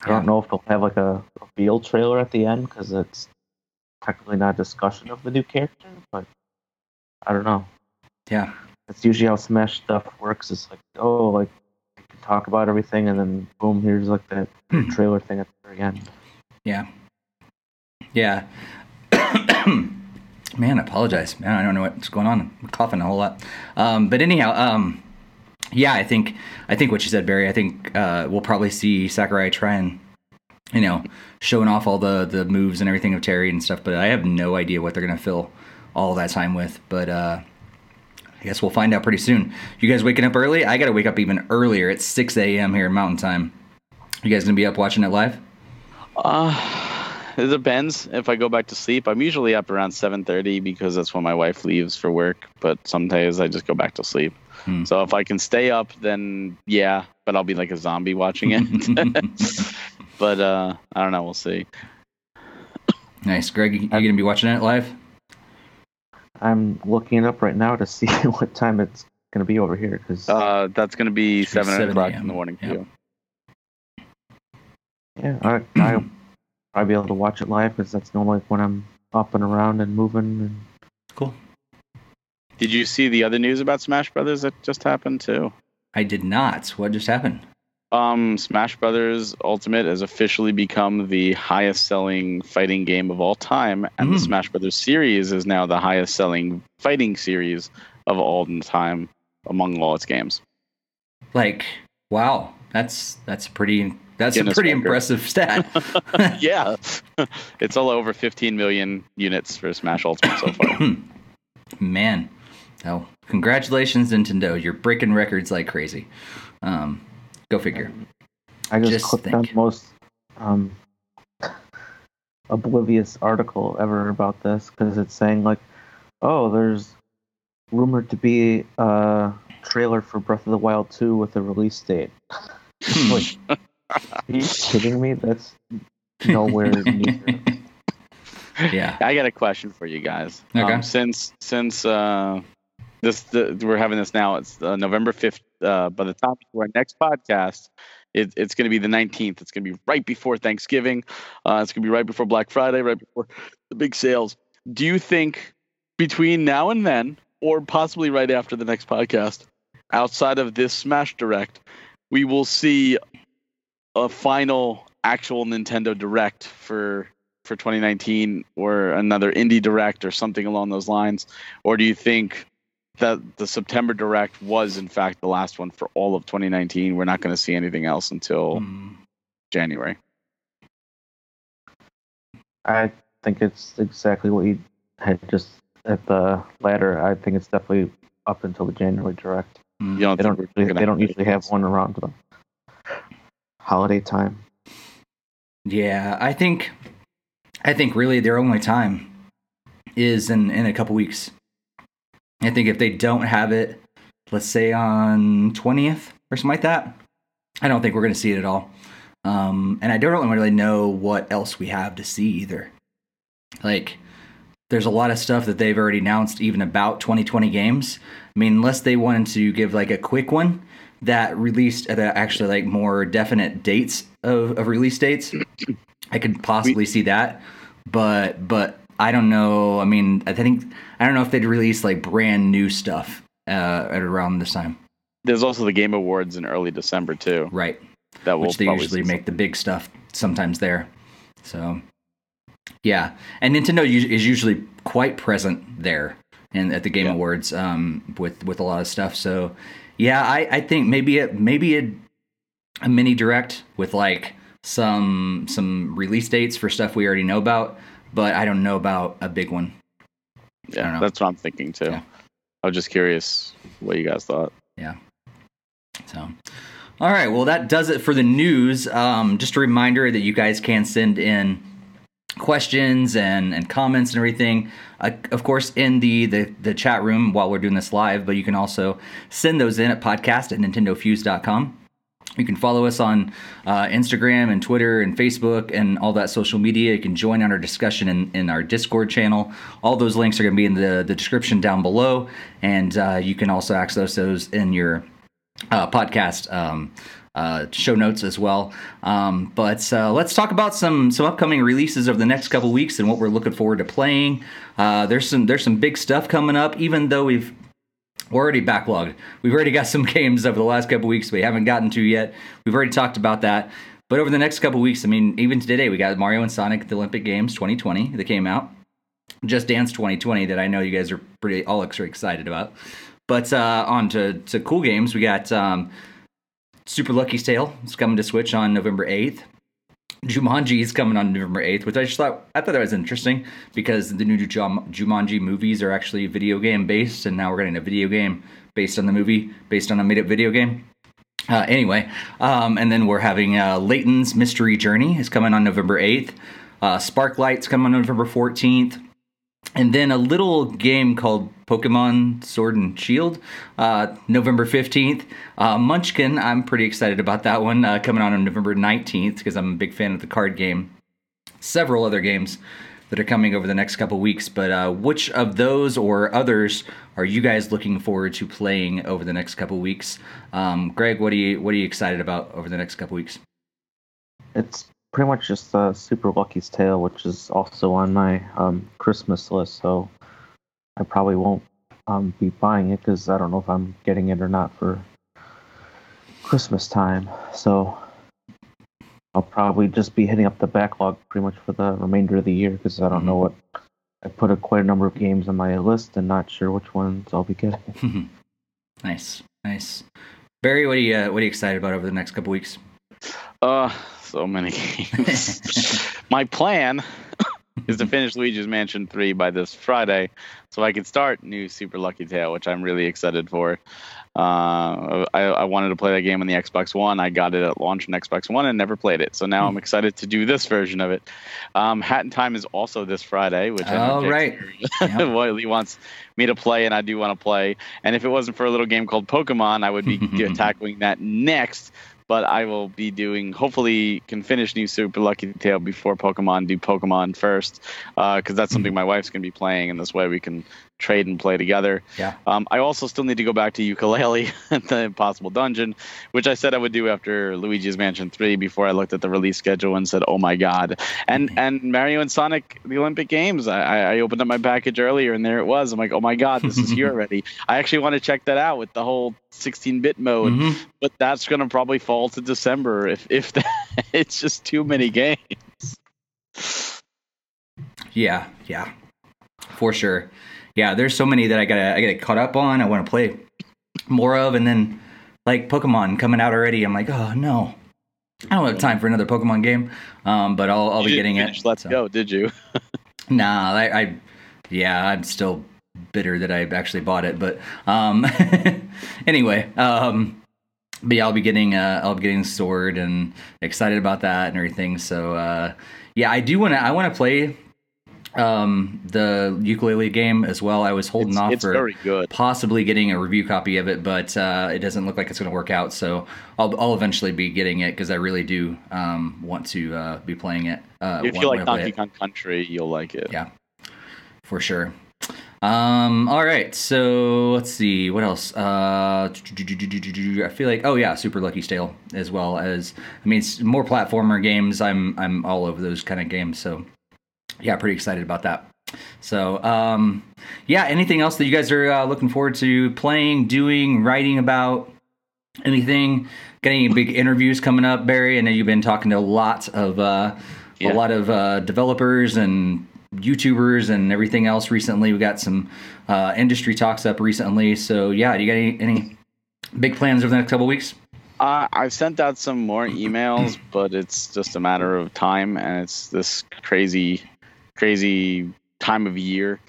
I don't know if they'll have like a reveal trailer at the end because it's technically not a discussion of the new character, but I don't know. Yeah. That's usually how Smash stuff works. It's like, oh, like you can talk about everything, and then boom, here's like that Hmm. trailer thing at the very end. Yeah. Yeah. Man, I apologize. Man, I don't know what's going on. I'm coughing a whole lot. Um, but anyhow, um, yeah, I think I think what you said, Barry. I think uh, we'll probably see Sakurai try and you know showing off all the the moves and everything of Terry and stuff. But I have no idea what they're gonna fill all that time with. But uh, I guess we'll find out pretty soon. You guys waking up early? I gotta wake up even earlier. It's 6 a.m. here in Mountain Time. You guys gonna be up watching it live? Uh, it depends. If I go back to sleep, I'm usually up around 7:30 because that's when my wife leaves for work. But some days I just go back to sleep. Hmm. So if I can stay up, then yeah. But I'll be like a zombie watching it. but uh, I don't know. We'll see. Nice, Greg. You gonna be watching it live? I'm looking it up right now to see what time it's going to be over here because Uh, that's gonna be seven 7 o'clock in the morning for Yep. you. yeah, I, I'll probably be able to watch it live because that's normally when I'm up and around and moving. And Cool. Did you see the other news about Smash Brothers that just happened too? I did not. What just happened? Um, Smash Brothers Ultimate has officially become the highest-selling fighting game of all time, and the Mm. Smash Brothers series is now the highest-selling fighting series of all time among all its games. Like, wow, that's that's pretty that's Guinness a pretty record. impressive stat. yeah, it's all over 15 million units for Smash Ultimate so far. Man, oh, congratulations, Nintendo! You're breaking records like crazy. Um, go figure. I just, Just clicked on think. the most um, oblivious article ever about this because it's saying like, oh, there's rumored to be a trailer for Breath of the Wild 2 with a release date. like, are you kidding me? That's nowhere near. Yeah. I got a question for you guys. Okay. Um, since since uh, this the, we're having this now, it's uh, November fifth. Uh, by the time of our next podcast, it, it's going to be the nineteenth. It's going to be right before Thanksgiving. Uh, it's going to be right before Black Friday, right before the big sales. Do you think between now and then, or possibly right after the next podcast, outside of this Smash Direct, we will see a final actual Nintendo Direct for for 2019 or another indie direct or something along those lines or do you think that the September direct was in fact the last one for all of 2019 we're not going to see anything else until Hmm. January I think it's exactly what you had just at the ladder. I think it's definitely up until the January direct. Hmm. don't They don't we're usually, gonna they don't have usually have one around the holiday time. Yeah, I think I think really their only time is in in a couple weeks. I think if they don't have it, let's say on 20th or something like that, I don't think we're going to see it at all. Um, and I don't really know what else we have to see either. Like, there's a lot of stuff that they've already announced, even about 2020 games. I mean, unless they wanted to give like a quick one that released at actually like more definite dates of, of release dates, I could possibly see that. But but I don't know. I mean, I think I don't know if they'd release like brand new stuff uh, at around this time, there's also the game awards in early December too right? that will Which they usually make the big stuff sometimes there. So yeah, and Nintendo is usually quite present there and at the Game Yeah. Awards um, with with a lot of stuff. So yeah, I, I think maybe a maybe a, a mini direct with like some some release dates for stuff we already know about, but I don't know about a big one. I don't yeah know. that's what I'm thinking too Yeah. I was just curious what you guys thought Yeah. So, all right. Well, that does it for the news. Um, just a reminder that you guys can send in questions and, and comments and everything. Uh, of course, in the, the the chat room while we're doing this live, but you can also send those in at podcast at nintendofuse.com. You can follow us on uh, Instagram and Twitter and Facebook and all that social media. You can join on our discussion in, in our Discord channel. All those links are going to be in the, the description down below. And uh, you can also access those in your uh, podcast um, uh, show notes as well. Um, but uh, let's talk about some some upcoming releases over the next couple weeks and what we're looking forward to playing. Uh, there's some there's some big stuff coming up, even though we've we're already backlogged. We've already got some games over the last couple weeks we haven't gotten to yet. We've already talked about that. But over the next couple weeks, I mean, even today, we got Mario and Sonic at the Olympic Games 2020 that came out. Just Dance 2020 that I know you guys are pretty all extra excited about. But uh, on to, to cool games, we got um, Super Lucky's Tale. It's coming to Switch on November 8th. Jumanji is coming on November 8th, which I just thought I thought that was interesting because the new Jumanji movies are actually video game based, and now we're getting a video game based on the movie, based on a made up video game. Uh, anyway, um, and then we're having uh, Layton's Mystery Journey is coming on November 8th. Uh, Sparklite's coming on November 14th and then a little game called Pokemon Sword and Shield, uh, November 15th. Uh, Munchkin, I'm pretty excited about that one uh, coming on on November 19th because I'm a big fan of the card game. Several other games that are coming over the next couple weeks, but uh, which of those or others are you guys looking forward to playing over the next couple weeks? Um, Greg, what are you what are you excited about over the next couple weeks? It's pretty much just uh, Super Lucky's Tale, which is also on my um, Christmas list. So I probably won't um, be buying it because I don't know if I'm getting it or not for Christmas time. So I'll probably just be hitting up the backlog pretty much for the remainder of the year because I don't know what. I put a quite a number of games on my list and not sure which ones I'll be getting. nice, nice. Barry, what are you uh, what are you excited about over the next couple weeks? Uh, so many games. My plan is to finish Luigi's Mansion 3 by this Friday so I can start new Super Lucky Tale, which I'm really excited for. Uh, I, I, wanted to play that game on the Xbox One. I got it at launch on Xbox One and never played it. So now I'm excited to do this version of it. Um, Hat in Time is also this Friday, which I know right. yep. he wants me to play, and I do want to play. And if it wasn't for a little game called Pokemon, I would be tackling that next but I will be doing. Hopefully, can finish New Super Lucky Tale before Pokemon. Do Pokemon first, because uh, that's something mm-hmm. my wife's gonna be playing, and this way we can trade and play together. Yeah. Um, I also still need to go back to Yooka-Laylee at the Impossible Dungeon, which I said I would do after Luigi's Mansion 3 before I looked at the release schedule and said, "Oh my god!" And mm-hmm. and Mario and Sonic, the Olympic Games. I, I opened up my package earlier and there it was. I'm like, "Oh my god, this is here already." I actually want to check that out with the whole 16-bit mode, mm-hmm. but that's gonna probably fall to December if if that, it's just too many games. Yeah, yeah, for sure yeah, there's so many that I gotta I get caught up on. I want to play more of, and then like Pokemon coming out already. I'm like, oh no, I don't have time for another Pokemon game. Um, but I'll I'll you be getting it. Let's so. go. Did you? nah, I, I yeah, I'm still bitter that I actually bought it. But um, anyway, um, but yeah, I'll be getting uh, I'll be getting Sword and excited about that and everything. So uh, yeah, I do want to I want to play um, the Yooka-Laylee game as well. I was holding it's, off it's for possibly getting a review copy of it, but uh, it doesn't look like it's going to work out. So I'll, I'll eventually be getting it because I really do um, want to uh, be playing it. Uh, if you like Donkey Kong Country, you'll like it. Yeah, for sure. Um, all right, so let's see what else. Uh, I feel like oh yeah, Super Lucky Tale as well as I mean it's more platformer games. I'm I'm all over those kind of games. So yeah, pretty excited about that. So, um, yeah, anything else that you guys are uh, looking forward to playing, doing, writing about? Anything? Got any big interviews coming up, Barry? I know you've been talking to a lot of uh, yeah. a lot of uh, developers and YouTubers and everything else recently. We got some uh, industry talks up recently. So, yeah, do you got any, any big plans over the next couple weeks? Uh, I've sent out some more emails, but it's just a matter of time, and it's this crazy crazy time of year.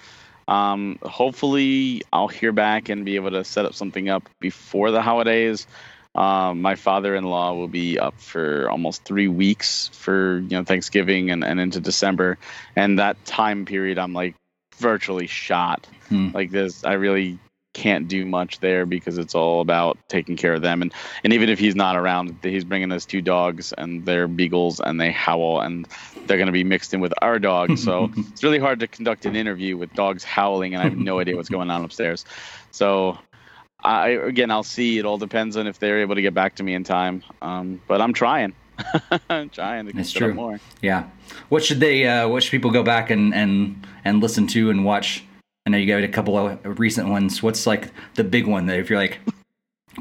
Um, hopefully, I'll hear back and be able to set up something up before the holidays. Um, my father-in-law will be up for almost three weeks for you know Thanksgiving and, and into December, and that time period I'm like virtually shot. Hmm. Like this, I really can't do much there because it's all about taking care of them. And and even if he's not around, he's bringing us two dogs and they're beagles and they howl and they're going to be mixed in with our dogs. So it's really hard to conduct an interview with dogs howling and I have no idea what's going on upstairs. So I again, I'll see. It all depends on if they're able to get back to me in time. Um, but I'm trying. I'm trying to That's get true. more. Yeah. What should they? Uh, what should people go back and and and listen to and watch? I know you got a couple of recent ones. What's like the big one that if you're like,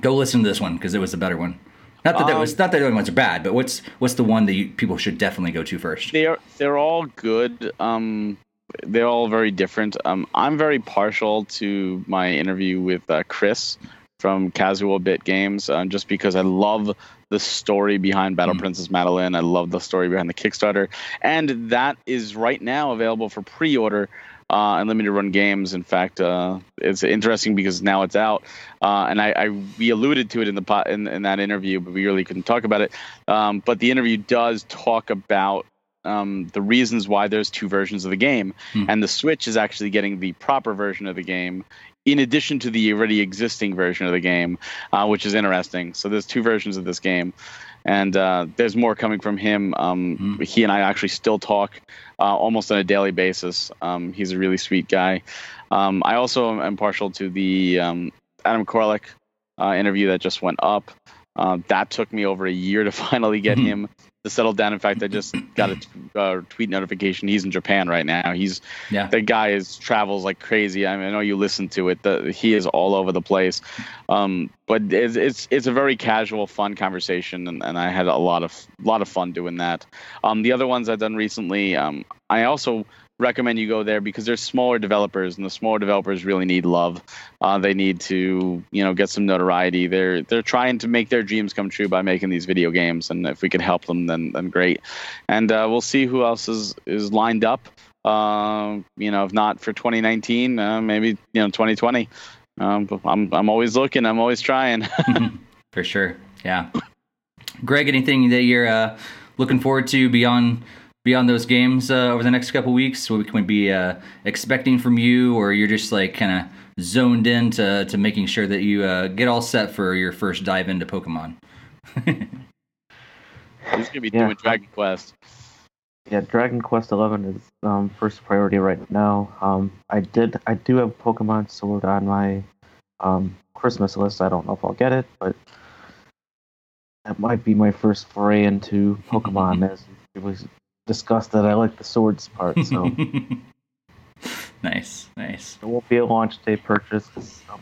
go listen to this one because it was the better one. Not that that Um, was not that the other ones are bad, but what's what's the one that you, people should definitely go to first? They're they're all good. Um, they're all very different. Um, I'm very partial to my interview with uh, Chris from Casual Bit Games, um, just because I love the story behind Battle Mm. Princess Madelyn. I love the story behind the Kickstarter, and that is right now available for pre-order. Uh, and limited run games. In fact, uh, it's interesting because now it's out, uh, and I, I we alluded to it in the pot in, in that interview, but we really couldn't talk about it. Um, but the interview does talk about um, the reasons why there's two versions of the game, Hmm. and the Switch is actually getting the proper version of the game in addition to the already existing version of the game, uh, which is interesting. So there's two versions of this game, and uh, there's more coming from him. Um, Hmm. He and I actually still talk uh, almost on a daily basis. Um, he's a really sweet guy. Um, I also am, partial to the um, Adam Koralik uh, interview that just went up. Uh, that took me over a year to finally get Mhm. him to settle down. In fact, I just got a t- uh, tweet notification. He's in Japan right now. He's Yeah. the guy is travels like crazy. I, mean, I know you listen to it. The, he is all over the place. Um, but it's, it's it's a very casual, fun conversation, and, and I had a lot of lot of fun doing that. Um, the other ones I've done recently, um, I also recommend you go there because there's smaller developers, and the smaller developers really need love. Uh, they need to you know get some notoriety. They're they're trying to make their dreams come true by making these video games, and if we can help them, then then great. And uh, we'll see who else is is lined up. Um, you know, if not for 2019, uh, maybe you know 2020. Um, I'm I'm always looking. I'm always trying. For sure. Yeah. Greg, anything that you're uh, looking forward to beyond beyond those games uh, over the next couple weeks? What can we be uh, expecting from you, or you're just like kind of zoned in to, to making sure that you uh, get all set for your first dive into Pokemon? He's gonna be Yeah. doing Dragon Quest. Yeah, Dragon Quest Eleven is um, first priority right now. Um, I did, I do have Pokemon Sword on my um, Christmas list. I don't know if I'll get it, but that might be my first foray into Pokemon. as it was discussed that I like the swords part, so nice, nice. it won't be a launch day purchase. 'cause I'm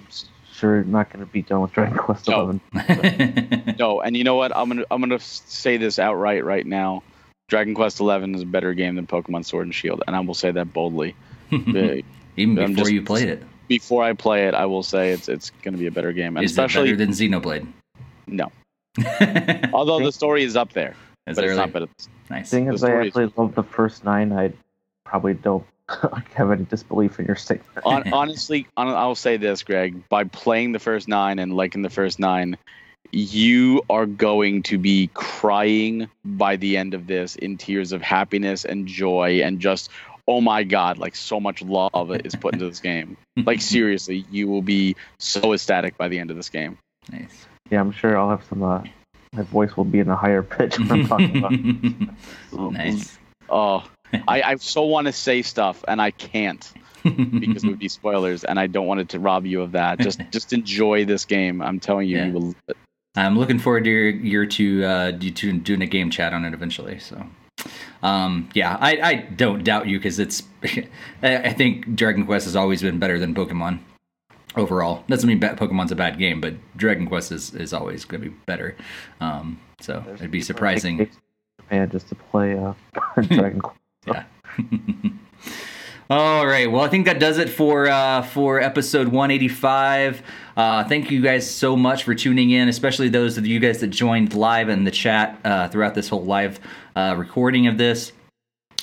sure not going to be done with Dragon Quest No. Eleven. No, and you know what? I'm gonna I'm gonna say this outright right now. Dragon Quest Eleven is a better game than Pokemon Sword and Shield, and I will say that boldly. Even before just- you played it, Before I play it, I will say it's it's gonna be a better game, and is especially it better than Xenoblade? no. Although the story is up there, but it it's really? not better. nice. Thing is, I story is- actually love the first nine. I probably don't have any disbelief in your statement. Hon- honestly, hon- I'll say this, Greg. By playing the first nine and liking the first nine, you are going to be crying by the end of this in tears of happiness and joy and just, oh my god, like so much love is put into this game. Like seriously, you will be so ecstatic by the end of this game. nice. Yeah, I'm sure I'll have some. Uh, my voice will be in a higher pitch when I'm talking about. nice. Oh, I, I so want to say stuff and I can't because it would be spoilers, and I don't want it to rob you of that. Just just enjoy this game. I'm telling you, Yeah. you will. I'm looking forward to your, your to uh, to doing a game chat on it eventually. So, um, yeah, I, I don't doubt you because it's. I I think Dragon Quest has always been better than Pokemon overall. Doesn't mean Pokemon's a bad game, but Dragon Quest is, is always going to be better. Um, so it'd be surprising. Japan just to play uh, Dragon Quest. Yeah. All right. Well, I think that does it for uh, for episode 185. Uh, thank you guys so much for tuning in, especially those of you guys that joined live in the chat uh, throughout this whole live uh, recording of this.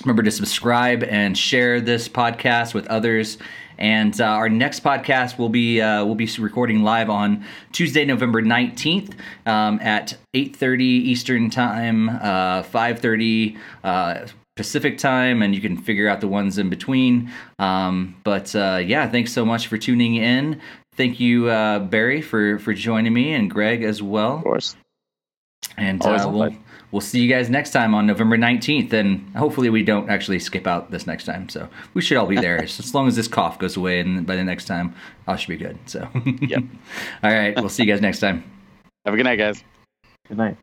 Remember to subscribe and share this podcast with others. And uh, our next podcast will be uh, we'll be recording live on Tuesday, November nineteenth um, at eight thirty Eastern time, uh, five thirty uh, Pacific time, and you can figure out the ones in between. Um, but uh, yeah, thanks so much for tuning in. Thank you, uh, Barry, for for joining me, and Greg as well. Of course. And uh, we'll. We'll see you guys next time on November 19th. And hopefully, we don't actually skip out this next time. So we should all be there as long as this cough goes away. And by the next time, I should be good. So, Yep. all right. We'll see you guys next time. Have a good night, guys. Good night.